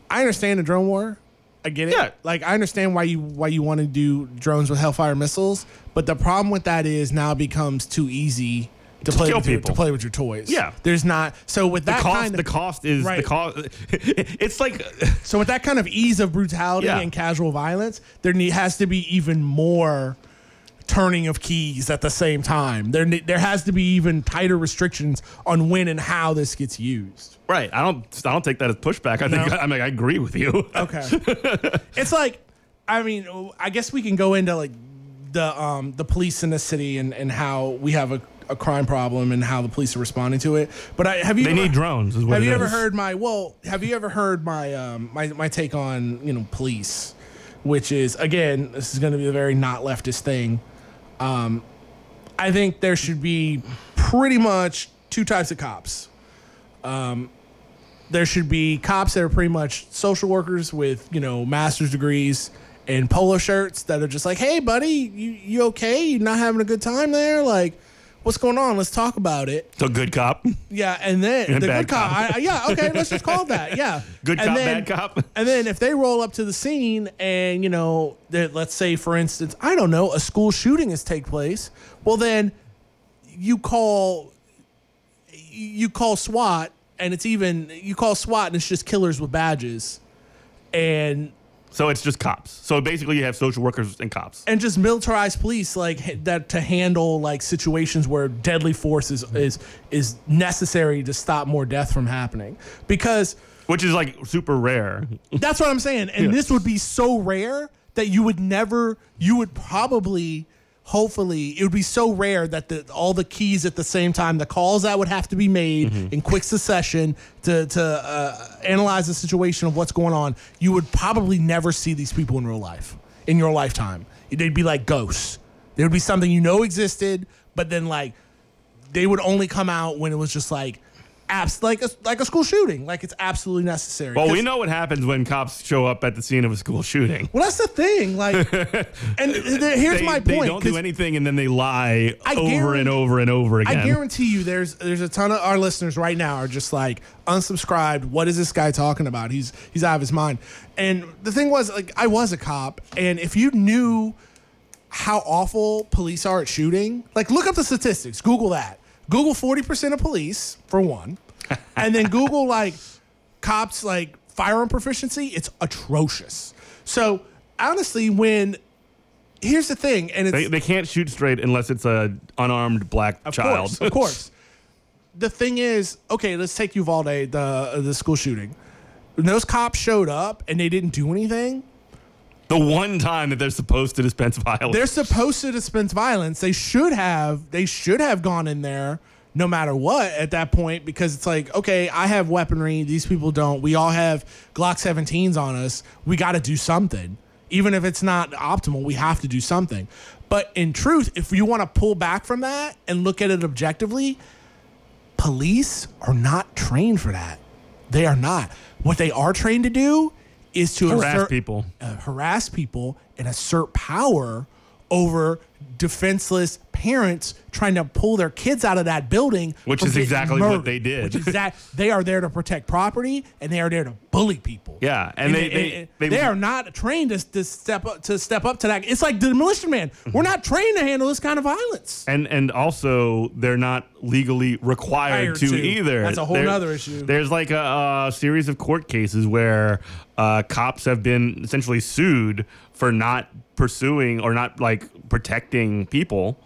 [SPEAKER 1] I understand the drone war. I get it.
[SPEAKER 2] Yeah.
[SPEAKER 1] Like I understand why you why you want to do drones with Hellfire missiles, but the problem with that is now it becomes too easy to, play
[SPEAKER 2] kill
[SPEAKER 1] with your, to play with your toys.
[SPEAKER 2] Yeah.
[SPEAKER 1] There's not so with
[SPEAKER 2] The
[SPEAKER 1] that
[SPEAKER 2] cost.
[SPEAKER 1] kind of
[SPEAKER 2] the cost is
[SPEAKER 1] Right.
[SPEAKER 2] the cost. It's like
[SPEAKER 1] so with that kind of ease of brutality
[SPEAKER 2] Yeah.
[SPEAKER 1] and casual violence, there need, has to be even more turning of keys at the same time. There there has to be even tighter restrictions on when and how this gets used.
[SPEAKER 2] right. I don't. I don't take that as pushback. I think.
[SPEAKER 1] No.
[SPEAKER 2] I mean, I agree with you.
[SPEAKER 1] Okay. it's like, I mean, I guess we can go into like the um the police in the city and and how we have a, a crime problem and how the police are responding to it. But I have you
[SPEAKER 2] They
[SPEAKER 1] ever-
[SPEAKER 2] need drones. Is what
[SPEAKER 1] Have you ever heard my well? Have you ever heard my um my my take on you know police, which is again this is going to be a very not leftist thing. Um, I think there should be pretty much two types of cops. Um, there should be cops that are pretty much social workers with you know master's degrees and polo shirts that are just like, hey buddy, you you okay? You not having a good time there? Like, what's going on? Let's talk about it.
[SPEAKER 2] So good cop,
[SPEAKER 1] Yeah, and then
[SPEAKER 2] And
[SPEAKER 1] the
[SPEAKER 2] bad
[SPEAKER 1] good cop.
[SPEAKER 2] cop.
[SPEAKER 1] I, I- yeah, okay, let's just call it that. Yeah,
[SPEAKER 2] good
[SPEAKER 1] And
[SPEAKER 2] cop,
[SPEAKER 1] then-
[SPEAKER 2] bad cop.
[SPEAKER 1] And then if they roll up to the scene and you know, that let's say for instance, I don't know, a school shooting has take place. Well, then you call you call SWAT, and it's even you call SWAT, and it's just killers with badges, and
[SPEAKER 2] So it's just cops. So basically, you have social workers and cops.
[SPEAKER 1] and just militarized police like that to handle like situations where deadly force is is, is necessary to stop more death from happening because
[SPEAKER 2] Which is like super rare.
[SPEAKER 1] that's what I'm saying and
[SPEAKER 2] Yeah.
[SPEAKER 1] this would be so rare that you would never you would probably hopefully it would be so rare that the all the keys at the same time, the calls that would have to be made in quick succession to to uh, analyze the situation of what's going on. You would probably never see these people in real life in your lifetime. They'd be like ghosts. There would be something you know existed, but then like they would only come out when it was just like abs like a, like a school shooting, like it's absolutely necessary.
[SPEAKER 2] Well, we know what happens when cops show up at the scene of a school shooting.
[SPEAKER 1] Well, that's the thing. Like, and th- here's
[SPEAKER 2] they,
[SPEAKER 1] my point.
[SPEAKER 2] they don't do anything and then they lie
[SPEAKER 1] I
[SPEAKER 2] over and over and over again.
[SPEAKER 1] I guarantee you, there's there's a ton of our listeners right now are just like unsubscribed. What is this guy talking about? He's he's out of his mind. And the thing was, like, I was a cop, and if you knew how awful police are at shooting, like, look up the statistics. Google that. Google forty percent of police for one, and then Google like cops like firearm proficiency. It's atrocious. So honestly, when here's the thing, and it's
[SPEAKER 2] they, they can't shoot straight unless it's a unarmed black
[SPEAKER 1] of
[SPEAKER 2] child.
[SPEAKER 1] course, of course. The thing is, okay, let's take Uvalde, the the school shooting. When those cops showed up and they didn't do anything,
[SPEAKER 2] the one time that they're supposed to dispense violence.
[SPEAKER 1] they're supposed to dispense violence. They should have they should have gone in there no matter what at that point because it's like, okay, I have weaponry, these people don't. We all have Glock 17s on us. We got to do something. Even if it's not optimal, we have to do something. But in truth, if you want to pull back from that and look at it objectively, police are not trained for that. They are not. What they are trained to do is to
[SPEAKER 2] Harass
[SPEAKER 1] assert-
[SPEAKER 2] people.
[SPEAKER 1] uh, harass people and assert power over defenseless parents trying to pull their kids out of that building,
[SPEAKER 2] Which is exactly what they did.
[SPEAKER 1] Which is that they are there to protect property and they are there to bully people.
[SPEAKER 2] Yeah, and they- they-
[SPEAKER 1] and
[SPEAKER 2] they-
[SPEAKER 1] they are not trained to, to step up to step up to that. It's like the militia man. We're not trained to handle this kind of violence.
[SPEAKER 2] and and also they're not legally required
[SPEAKER 1] Required
[SPEAKER 2] to,
[SPEAKER 1] to.
[SPEAKER 2] either.
[SPEAKER 1] That's a whole
[SPEAKER 2] There-
[SPEAKER 1] nother issue.
[SPEAKER 2] There's like a, a series of court cases where uh, cops have been essentially sued for not pursuing or not like protecting people,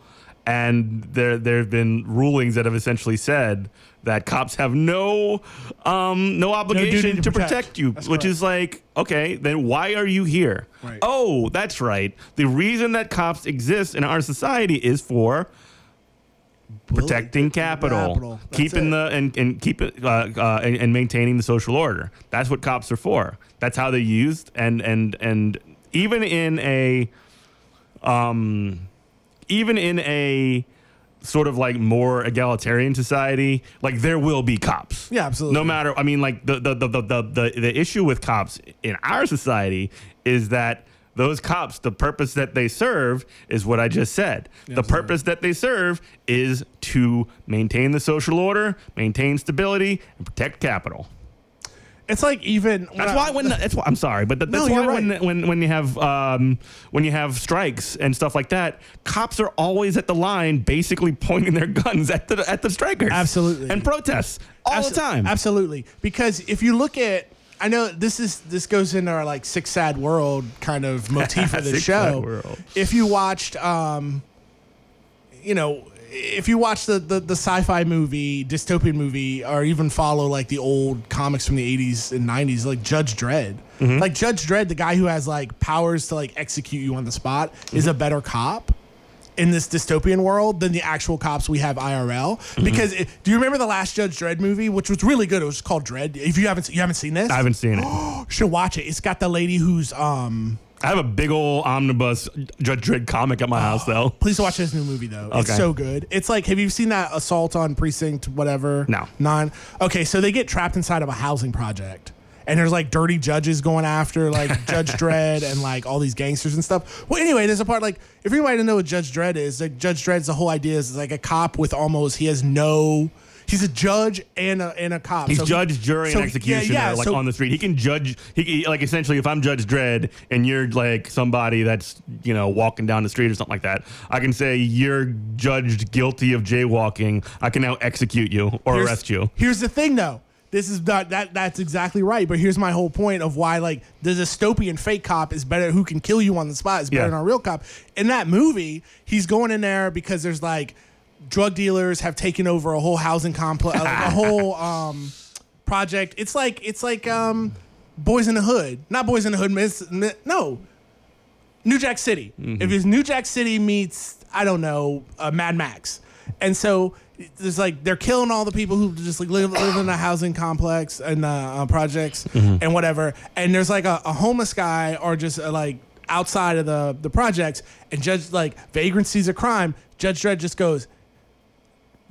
[SPEAKER 2] and there there have been rulings that have essentially said that cops have no um, no obligation
[SPEAKER 1] to
[SPEAKER 2] to,
[SPEAKER 1] protect.
[SPEAKER 2] protect, you,
[SPEAKER 1] That's
[SPEAKER 2] which
[SPEAKER 1] correct.
[SPEAKER 2] is like okay, then why are you here?
[SPEAKER 1] Right.
[SPEAKER 2] Oh, that's right. The reason that cops exist in our society is for protecting capital,
[SPEAKER 1] capital.
[SPEAKER 2] Keeping
[SPEAKER 1] it.
[SPEAKER 2] the and, and keep it uh, uh, and, and maintaining the social order. That's what cops are for. That's how they're used. And and and even in a um, even in a sort of like more egalitarian society, like there will be cops.
[SPEAKER 1] Yeah, absolutely.
[SPEAKER 2] No matter, I mean, like the the the the the, the, the issue with cops in our society is that. Those cops, the purpose that they serve is what I just said. the
[SPEAKER 1] absolutely.
[SPEAKER 2] purpose that they serve is to maintain the social order, maintain stability, and protect capital.
[SPEAKER 1] It's like even
[SPEAKER 2] That's why when that's why I'm sorry, but that,
[SPEAKER 1] No,
[SPEAKER 2] that's
[SPEAKER 1] you're
[SPEAKER 2] why when,
[SPEAKER 1] right.
[SPEAKER 2] when when you have um, when you have strikes and stuff like that, cops are always at the line, basically pointing their guns at the at the strikers,
[SPEAKER 1] Absolutely.
[SPEAKER 2] and protests all
[SPEAKER 1] Abso-
[SPEAKER 2] the time.
[SPEAKER 1] Absolutely. Because if you look at I know this is this goes into our like six sad world kind of motif of the
[SPEAKER 2] Six
[SPEAKER 1] show.
[SPEAKER 2] Sad World.
[SPEAKER 1] If you watched um you know if you watch the, the, the sci-fi movie, dystopian movie, or even follow like the old comics from the 80s and 90s, like Judge Dredd.
[SPEAKER 2] Mm-hmm.
[SPEAKER 1] Like Judge Dredd, the guy who has like powers to like execute you on the spot, is
[SPEAKER 2] Mm-hmm.
[SPEAKER 1] a better cop in this dystopian world than the actual cops we have IRL.
[SPEAKER 2] Mm-hmm.
[SPEAKER 1] Because it, do you remember the last Judge Dredd movie, which was really good? It was called Dredd. If you haven't you haven't seen this,
[SPEAKER 2] I haven't seen it.
[SPEAKER 1] you should watch it. It's got the lady who's um.
[SPEAKER 2] I have a big old omnibus Judge Dredd comic at my house though.
[SPEAKER 1] Please watch this new movie though. It's
[SPEAKER 2] Okay.
[SPEAKER 1] so good. It's like, have you seen that assault on precinct whatever?
[SPEAKER 2] No.
[SPEAKER 1] Nine. Okay, so they get trapped inside of a housing project. And there's like dirty judges going after like Judge Dredd and like all these gangsters and stuff. Well, anyway, there's a part like if anybody doesn't know what Judge Dredd is, like Judge Dredd's the whole idea is like a cop with almost he has no he's a judge and a and a cop.
[SPEAKER 2] He's
[SPEAKER 1] So he-
[SPEAKER 2] judge, jury,
[SPEAKER 1] so
[SPEAKER 2] and executioner,
[SPEAKER 1] yeah, yeah,
[SPEAKER 2] like
[SPEAKER 1] so-
[SPEAKER 2] on the street. He can judge. He, he- like essentially, if I'm Judge Dredd and you're like somebody that's you know walking down the street or something like that, I can say you're judged guilty of jaywalking. I can now execute you or arrest you.
[SPEAKER 1] Here's the thing, though. This is not that. That's exactly right. But here's my whole point of why, like, the dystopian fake cop is better. Who can kill you on the spot is better
[SPEAKER 2] Yeah.
[SPEAKER 1] than a real cop. In that movie, he's going in there because there's like drug dealers have taken over a whole housing complex, like a whole um, project. It's like it's like um, Boys in the Hood, not Boys in the Hood. Miss, mi- no, New Jack City. If it's New Jack City meets I don't know uh, Mad Max, and so there's like they're killing all the people who just like live, live in a housing complex and uh, uh, projects and whatever. And there's like a, a homeless guy or just uh, like outside of the the projects, and Judge like vagrancy's a crime. Judge Dredd just goes,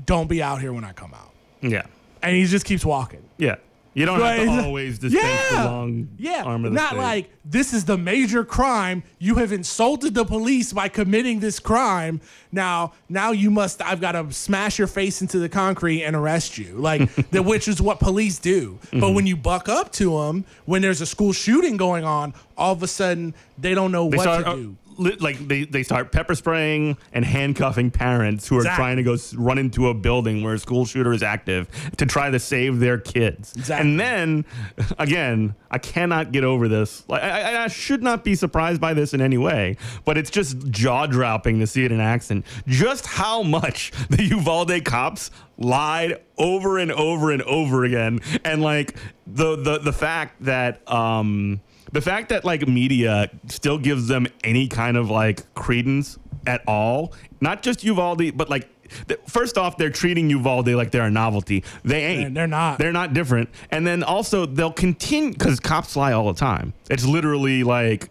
[SPEAKER 1] "Don't be out here when I come out,"
[SPEAKER 2] Yeah.
[SPEAKER 1] and he just keeps walking.
[SPEAKER 2] Yeah. You don't have to always dispense the long
[SPEAKER 1] yeah.
[SPEAKER 2] arm of the
[SPEAKER 1] Not
[SPEAKER 2] state.
[SPEAKER 1] like this is the major crime. You have insulted the police by committing this crime. Now, now you must. I've got to smash your face into the concrete and arrest you. Like the, which is what police do.
[SPEAKER 2] Mm-hmm.
[SPEAKER 1] But when you buck up to them, when there's a school shooting going on, all of a sudden they don't know
[SPEAKER 2] they
[SPEAKER 1] what
[SPEAKER 2] start
[SPEAKER 1] to do.
[SPEAKER 2] Li- like they, they start pepper spraying and handcuffing parents who are
[SPEAKER 1] Exactly.
[SPEAKER 2] trying to go s- run into a building where a school shooter is active to try to save their kids.
[SPEAKER 1] Exactly.
[SPEAKER 2] And then again, I cannot get over this. Like I, I, I should not be surprised by this in any way, but it's just jaw dropping to see it in action. Just how much the Uvalde cops lied over and over and over again, and like the the the fact that um the fact that like media still gives them any kind of like credence at all, not just Uvalde, but like. th- First off, they're treating Uvalde like they're a novelty. They ain't.
[SPEAKER 1] They're not.
[SPEAKER 2] They're not different. And then also they'll continue because cops lie all the time. It's literally like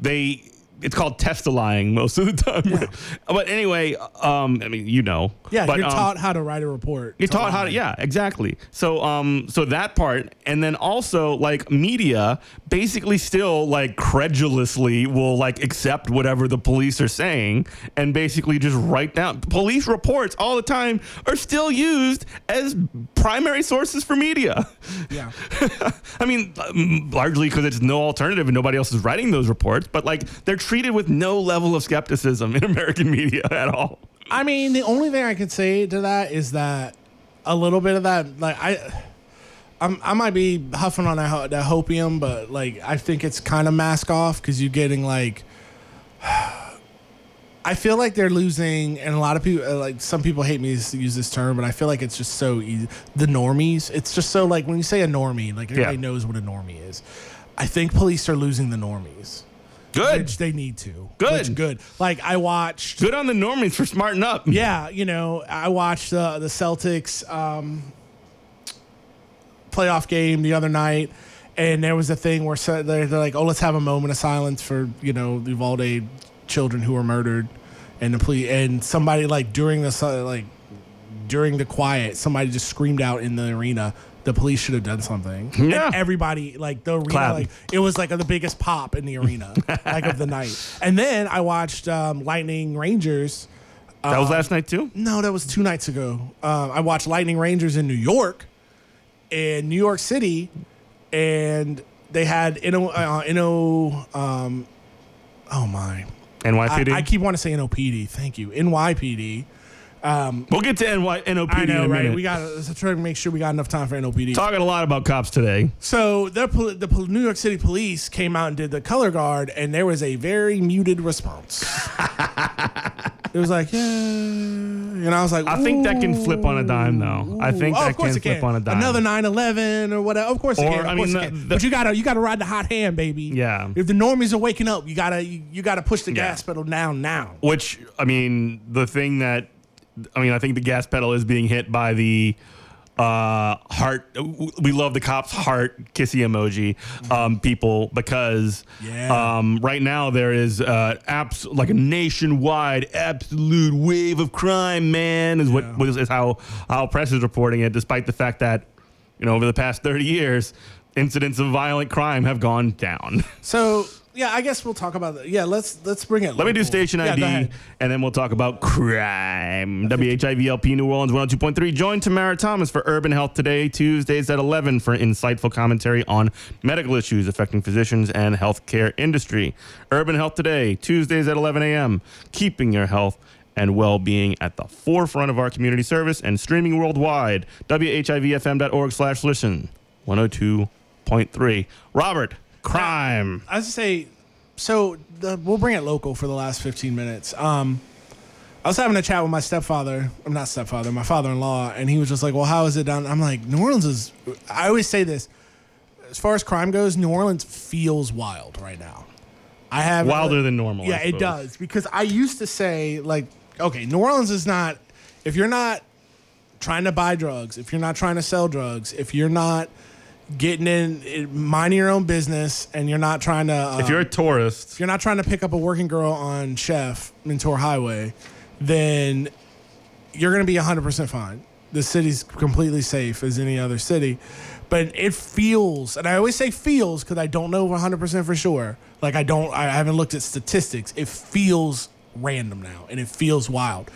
[SPEAKER 2] they. It's called testilying most of the time. but anyway, um, I mean, you know.
[SPEAKER 1] Yeah,
[SPEAKER 2] but,
[SPEAKER 1] you're
[SPEAKER 2] um,
[SPEAKER 1] taught how to write a report.
[SPEAKER 2] you're taught how to, yeah, exactly. So, um, so that part, and then also like media, basically still like credulously will like accept whatever the police are saying, and basically just write down. Police reports all the time are still used as primary sources for media.
[SPEAKER 1] Yeah.
[SPEAKER 2] I mean, largely because it's no alternative and nobody else is writing those reports, but like they're treated with no level of skepticism in American media at all.
[SPEAKER 1] I mean, the only thing I could say to that is that a little bit of that, like I, I'm, I might be huffing on that, that hopium, but like I think it's kind of mask off because you're getting like. I feel like they're losing, and a lot of people, like some people hate me to use this term, but I feel like it's just so easy. The normies, it's just so like when you say a normie, like everybody
[SPEAKER 2] Yeah.
[SPEAKER 1] knows what a normie is. I think police are losing the normies,
[SPEAKER 2] Good.
[SPEAKER 1] which they need to.
[SPEAKER 2] Good.
[SPEAKER 1] Which good. Like I watched
[SPEAKER 2] Good on the Normans for smarting up.
[SPEAKER 1] yeah, you know, I watched uh, the Celtics um, playoff game the other night, and there was a thing where so- they're, they're like, "Oh, let's have a moment of silence for you know the Uvalde children who were murdered," and the police and somebody like during the like during the quiet, somebody just screamed out in the arena. The police should have done something.
[SPEAKER 2] Yeah.
[SPEAKER 1] And everybody, like the arena,
[SPEAKER 2] Clap.
[SPEAKER 1] like it was like the biggest pop in the arena, like of the night. And then I watched um, Lightning Rangers.
[SPEAKER 2] That was
[SPEAKER 1] Um,
[SPEAKER 2] last night too.
[SPEAKER 1] No, that was two nights ago. Um, I watched Lightning Rangers in New York, in New York City, and they had Inno, uh, Inno um, oh my. I,
[SPEAKER 2] NYPD.
[SPEAKER 1] I keep wanting to say NOPD. Thank you. NYPD.
[SPEAKER 2] Um, we'll get to NY, NOPD
[SPEAKER 1] I know,
[SPEAKER 2] in a
[SPEAKER 1] right?
[SPEAKER 2] minute.
[SPEAKER 1] We got to try to make sure we got enough time for NOPD.
[SPEAKER 2] Talking a lot about cops today.
[SPEAKER 1] So the the pol- New York City police came out and did the color guard, and there was a very muted response. it was like, yeah, and I was like,
[SPEAKER 2] I think that can flip on a dime, though. I think
[SPEAKER 1] Oh,
[SPEAKER 2] that can flip on a dime.
[SPEAKER 1] Another 9/11 or whatever. Of course it can. Of
[SPEAKER 2] I mean, the-
[SPEAKER 1] can.
[SPEAKER 2] the-
[SPEAKER 1] but you gotta you gotta ride the hot hand, baby.
[SPEAKER 2] Yeah.
[SPEAKER 1] If the normies are waking up, you gotta you, you gotta push the
[SPEAKER 2] Yeah.
[SPEAKER 1] gas pedal down now.
[SPEAKER 2] Which I mean, the thing that I mean, I think the gas pedal is being hit by the uh heart we love the cops heart kissy emoji um people because
[SPEAKER 1] Yeah.
[SPEAKER 2] um right now there is uh abs- like a nationwide absolute wave of crime man is what
[SPEAKER 1] Yeah.
[SPEAKER 2] is how how press is reporting it despite the fact that you know over the past 30 years incidents of violent crime have gone down
[SPEAKER 1] So yeah, I guess we'll talk about that. Yeah, let's let's bring it.
[SPEAKER 2] Let me do station ID,
[SPEAKER 1] ahead.
[SPEAKER 2] and then we'll talk about crime. WHIVLP New Orleans 102.3. Join Tamara Thomas for Urban Health Today, Tuesdays at 11 for insightful commentary on medical issues affecting physicians and healthcare industry. Urban Health Today, Tuesdays at 11 a.m. Keeping your health and well-being at the forefront of our community service and streaming worldwide. WHIVFM.org slash listen. 102.3. Robert, crime.
[SPEAKER 1] I was to say, so the, we'll bring it local for the last 15 minutes. Um, I was having a chat with my stepfather. I'm not stepfather, my father-in-law, and he was just like, "Well, how is it down?" I'm like, "New Orleans is." I always say this, as far as crime goes, New Orleans feels wild right now. I have
[SPEAKER 2] Wilder than normal.
[SPEAKER 1] Yeah, it does because I used to say like, okay, New Orleans is not. If you're not trying to buy drugs, if you're not trying to sell drugs, if you're not getting in, in minding your own business, and you're not trying to, uh,
[SPEAKER 2] If you're a tourist,
[SPEAKER 1] if you're not trying to pick up a working girl on Chef Menteur Highway, then you're going to be 100% fine. The city's completely safe as any other city. But it feels, and I always say feels because I don't know 100% for sure. Like, I don't, I haven't looked at statistics. It feels random now and it feels wild.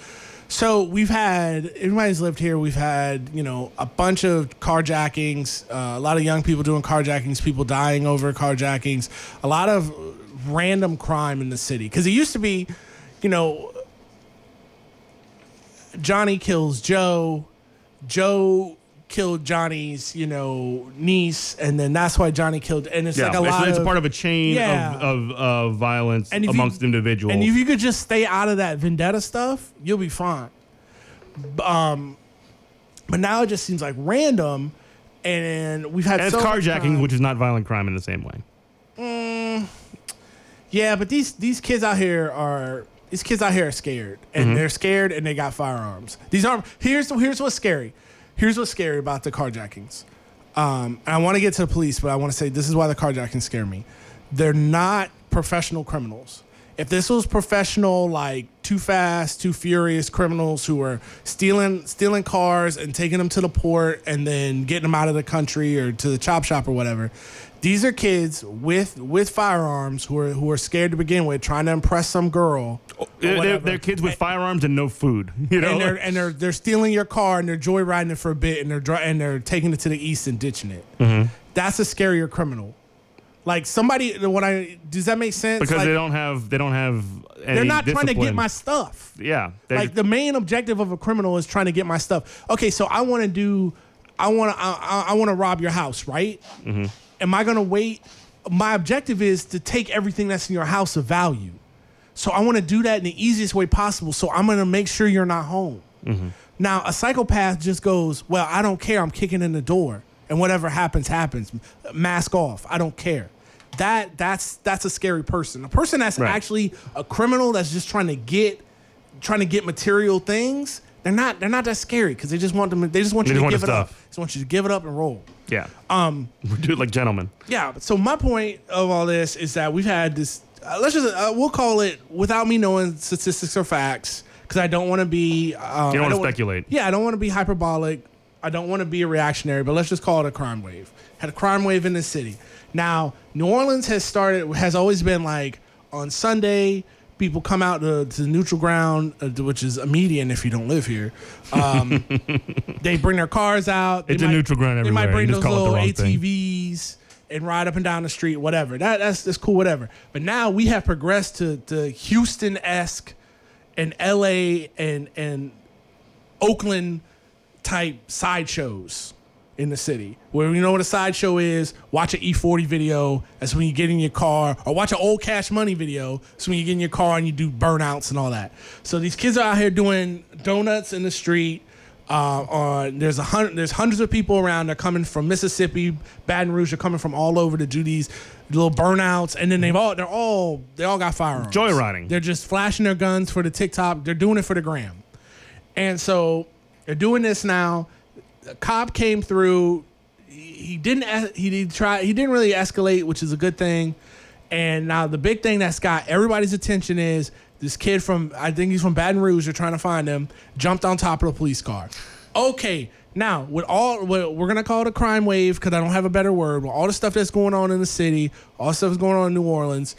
[SPEAKER 1] So we've had, everybody's lived here. We've had, you know, a bunch of carjackings, uh, a lot of young people doing carjackings, people dying over carjackings, a lot of random crime in the city. Because it used to be, you know, Johnny kills Joe, Joe killed Johnny's, you know, niece, and then that's why Johnny killed. And it's
[SPEAKER 2] yeah,
[SPEAKER 1] like a
[SPEAKER 2] it's,
[SPEAKER 1] lot
[SPEAKER 2] it's
[SPEAKER 1] of
[SPEAKER 2] part of a chain
[SPEAKER 1] Yeah.
[SPEAKER 2] of, of, of violence
[SPEAKER 1] if you-
[SPEAKER 2] amongst individuals.
[SPEAKER 1] And if you could just stay out of that vendetta stuff, you'll be fine. Um, but now it just seems like random, and we've had
[SPEAKER 2] and
[SPEAKER 1] so
[SPEAKER 2] carjacking, which is not violent crime in the same way.
[SPEAKER 1] Yeah, but these these kids out here are these kids out here are scared, and
[SPEAKER 2] Mm-hmm.
[SPEAKER 1] they're scared, and they got firearms. These aren't. Here's here's what's scary. Here's what's scary about the carjackings. Um, and I want to get to the police, but I want to say this is why the carjackings scare me. They're not professional criminals. If this was professional, like too fast, too furious criminals who were stealing stealing cars and taking them to the port and then getting them out of the country or to the chop shop or whatever, these are kids with with firearms who are who are scared to begin with, trying to impress some girl.
[SPEAKER 2] They're, they're, they're kids with firearms and no food. You know,
[SPEAKER 1] and they're and they're they're stealing your car and they're joyriding it for a bit and they're dri- and they're taking it to the east and ditching it.
[SPEAKER 2] Mm-hmm.
[SPEAKER 1] That's a scarier criminal. Like somebody, when I does that make sense?
[SPEAKER 2] because
[SPEAKER 1] Like,
[SPEAKER 2] they don't have they don't have. Any
[SPEAKER 1] they're not trying to get my stuff.
[SPEAKER 2] Yeah,
[SPEAKER 1] Like the main objective of a criminal is trying to get my stuff. Okay, so I want to do, I want to, I, I- I want to rob your house, right?
[SPEAKER 2] Mm-hmm.
[SPEAKER 1] Am I gonna wait? My objective is to take everything that's in your house of value. So I want to do that in the easiest way possible. So I'm gonna make sure you're not home.
[SPEAKER 2] Mm-hmm.
[SPEAKER 1] Now a psychopath just goes, well, I don't care. I'm kicking in the door, and whatever happens, happens. Mask off. I don't care. That that's that's a scary person. A person that's
[SPEAKER 2] Right.
[SPEAKER 1] actually a criminal that's just trying to get trying to get material things. They're not they're not that scary because they just want them. They just want
[SPEAKER 2] They
[SPEAKER 1] you
[SPEAKER 2] just
[SPEAKER 1] to
[SPEAKER 2] want
[SPEAKER 1] give it up.
[SPEAKER 2] They
[SPEAKER 1] Just want you to give it up and roll.
[SPEAKER 2] Yeah. Um, do it like gentlemen.
[SPEAKER 1] Yeah. So my point of all this is that we've had this. Uh, let's just uh, we'll call it without me knowing statistics or facts because I don't want to be. Um,
[SPEAKER 2] You don't
[SPEAKER 1] I
[SPEAKER 2] wanna speculate.
[SPEAKER 1] Yeah, I don't want to be hyperbolic. I don't want to be a reactionary, but let's just call it a crime wave. Had a crime wave in the city. Now, New Orleans has started has always been like on Sunday. People come out to, to neutral ground, uh, which is a median if you don't live here. Um, they bring their cars out. They
[SPEAKER 2] It's a neutral ground everywhere.
[SPEAKER 1] They might bring those little
[SPEAKER 2] wrong thing.
[SPEAKER 1] ATVs and ride up and down the street, whatever. That that's that's cool, whatever. But now we have progressed to to Houston esque and LA and and Oakland type sideshows in the city. Where you know what a sideshow is? Watch an E40 video. That's when you get in your car, or watch an old Cash Money video. That's when you get in your car and you do burnouts and all that. So these kids are out here doing donuts in the street. Uh, on there's a hundred, there's hundreds of people around. They're coming from Mississippi, Baton Rouge. They're coming from all over to do these little burnouts, and then they've all they're all they all got firearms.
[SPEAKER 2] Joyriding.
[SPEAKER 1] They're just flashing their guns for the TikTok. They're doing it for the gram. And so they're doing this now. A cop came through. He didn't. He did try. He didn't really escalate, which is a good thing. And now the big thing that's got everybody's attention is this kid from I think he's from Baton Rouge. They're trying to find him. Jumped on top of the police car. Okay, now with all we're gonna call it a crime wave because I don't have a better word. With all the stuff that's going on in the city, all the stuff that's going on in New Orleans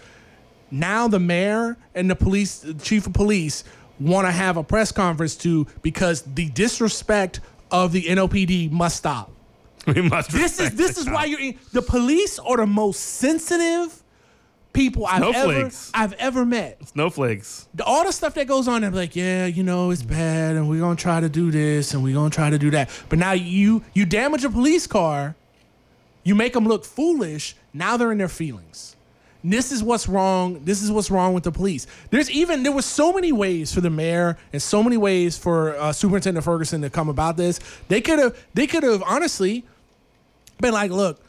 [SPEAKER 1] now the mayor and the police the chief of police want to have a press conference to because the disrespect of the NOPD must stop.
[SPEAKER 2] We must.
[SPEAKER 1] This is this is
[SPEAKER 2] cop.
[SPEAKER 1] why you're in, the police are the most sensitive people I've ever I've ever met.
[SPEAKER 2] snowflakes.
[SPEAKER 1] The- All the stuff that goes on, they're like, yeah, you know, it's bad, and we're gonna try to do this, and we're gonna try to do that. But now you you damage a police car, you make them look foolish. Now they're in their feelings. This is what's wrong. This is what's wrong with the police. There's even there was so many ways for the mayor and so many ways for uh, Superintendent Ferguson to come about this. They could have they could have honestly been like, look,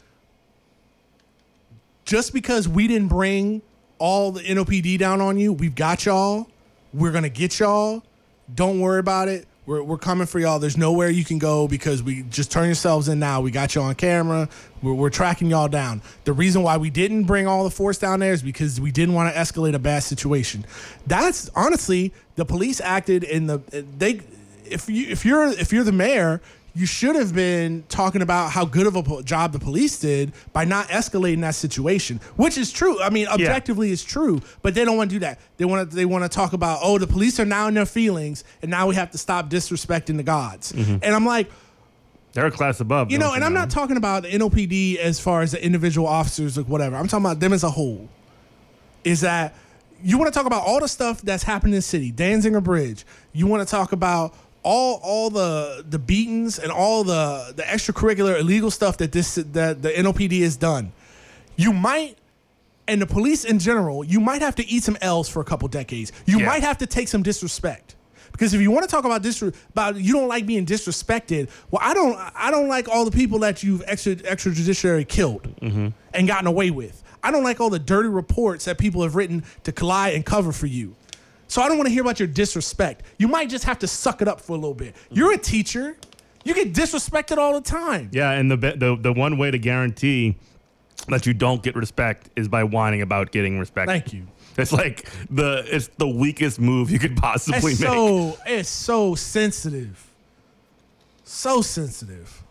[SPEAKER 1] just because we didn't bring all the NOPD down on you. We've got y'all. We're gonna get y'all. Don't worry about it. We're, we're coming for y'all. There's nowhere you can go because we just turn yourselves in now. We got you on camera. We're, we're tracking y'all down. The reason why we didn't bring all the force down there is because we didn't want to escalate a bad situation. That's honestly the police acted in the they. If you if you're if you're the mayor, you should have been talking about how good of a po- job the police did by not escalating that situation, which is true. I mean, objectively, it's true, but they don't want to do that. They want to they want to talk about oh, the police are now in their feelings, and now we have to stop disrespecting the gods. Mm-hmm. And I'm like,
[SPEAKER 2] They're a class above.
[SPEAKER 1] you know, and I'm not talking about the NOPD as far as the individual officers or whatever. I'm talking about them as a whole. Is that you want to talk about all the stuff that's happened in the city, Danziger Bridge. You want to talk about all all the the beatings and all the the extracurricular illegal stuff that this that the NOPD has done. You might and the police in general, you might have to eat some L's for a couple decades. You
[SPEAKER 2] Yeah.
[SPEAKER 1] might have to take some disrespect. Because if you want to talk about dis about you don't like being disrespected, well, I don't I don't like all the people that you've extra extrajudiciary killed mm-hmm. and gotten away with. I don't like all the dirty reports that people have written to collide and cover for you. So I don't want to hear about your disrespect. You might just have to suck it up for a little bit. You're a teacher. You get disrespected all the time.
[SPEAKER 2] Yeah, and the the the one way to guarantee that you don't get respect is by whining about getting respect.
[SPEAKER 1] Thank you.
[SPEAKER 2] It's like the it's the weakest move you could possibly
[SPEAKER 1] It's
[SPEAKER 2] make.
[SPEAKER 1] so it's so sensitive. So sensitive.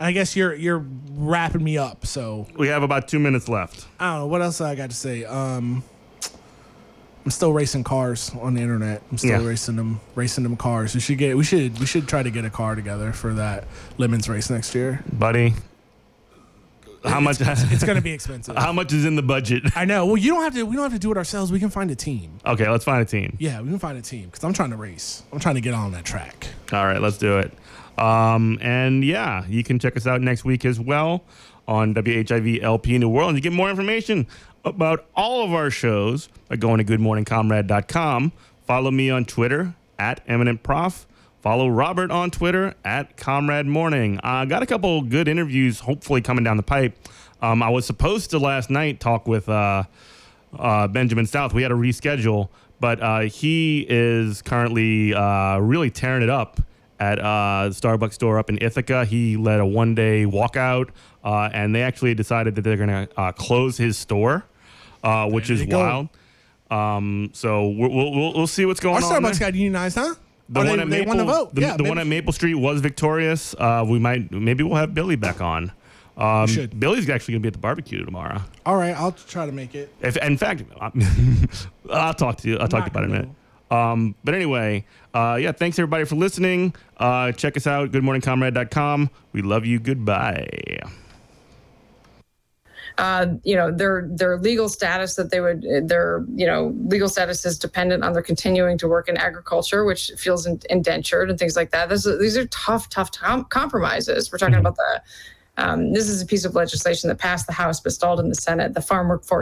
[SPEAKER 1] I guess you're you're wrapping me up, so
[SPEAKER 2] we have about two minutes left.
[SPEAKER 1] I don't know what else I got to say. Um, I'm still racing cars on the internet. I'm still
[SPEAKER 2] Yeah.
[SPEAKER 1] racing them, racing them cars. We should get, we should, we should try to get a car together for that lemons race next year.
[SPEAKER 2] buddy. How much?
[SPEAKER 1] It's gonna be expensive.
[SPEAKER 2] how much is in the budget?
[SPEAKER 1] I know. Well, you don't have to. We don't have to do it ourselves. We can find a team.
[SPEAKER 2] Okay, let's find a team.
[SPEAKER 1] Yeah, we can find a team because I'm trying to race. I'm trying to get on that track.
[SPEAKER 2] All right, let's do it. Um, and yeah, you can check us out next week as well on WHIV LP New World. And you get more information about all of our shows by going to goodmorningcomrade.com. Follow me on Twitter at Eminent Prof. Follow Robert on Twitter at Comrade Morning. I got a couple good interviews, hopefully coming down the pipe. Um, I was supposed to last night talk with uh, uh, Benjamin South. We had to reschedule, but uh, he is currently uh, really tearing it up at uh, Starbucks store up in Ithaca. He led a one day walkout, uh, and they actually decided that they're going to uh, close his store, uh, which
[SPEAKER 1] There
[SPEAKER 2] is wild. Um, so we'll, we'll, we'll, see what's going
[SPEAKER 1] Our
[SPEAKER 2] on.
[SPEAKER 1] Starbucks
[SPEAKER 2] there.
[SPEAKER 1] got unionized, huh?
[SPEAKER 2] The
[SPEAKER 1] Oh,
[SPEAKER 2] one
[SPEAKER 1] they,
[SPEAKER 2] at
[SPEAKER 1] they
[SPEAKER 2] Maple,
[SPEAKER 1] won the vote.
[SPEAKER 2] The,
[SPEAKER 1] yeah,
[SPEAKER 2] the one at Maple Street was victorious. Uh, we might maybe we'll have Billy back on. Um,
[SPEAKER 1] should.
[SPEAKER 2] Billy's actually gonna be at the barbecue tomorrow.
[SPEAKER 1] All right, I'll try to make it.
[SPEAKER 2] If, in fact, I'll talk to you. I'll talk
[SPEAKER 1] not
[SPEAKER 2] about it in a minute. Um, but anyway, uh, yeah, thanks everybody for listening. Uh, check us out, goodmorningcomrade.com. We love you. Goodbye.
[SPEAKER 3] Uh, you know their their legal status that they would their you know legal status is dependent on their continuing to work in agriculture, which feels indentured and things like that. This these are tough, tough com- compromises. We're talking about the. Um, this is a piece of legislation that passed the House but stalled in the Senate. The Farm Workforce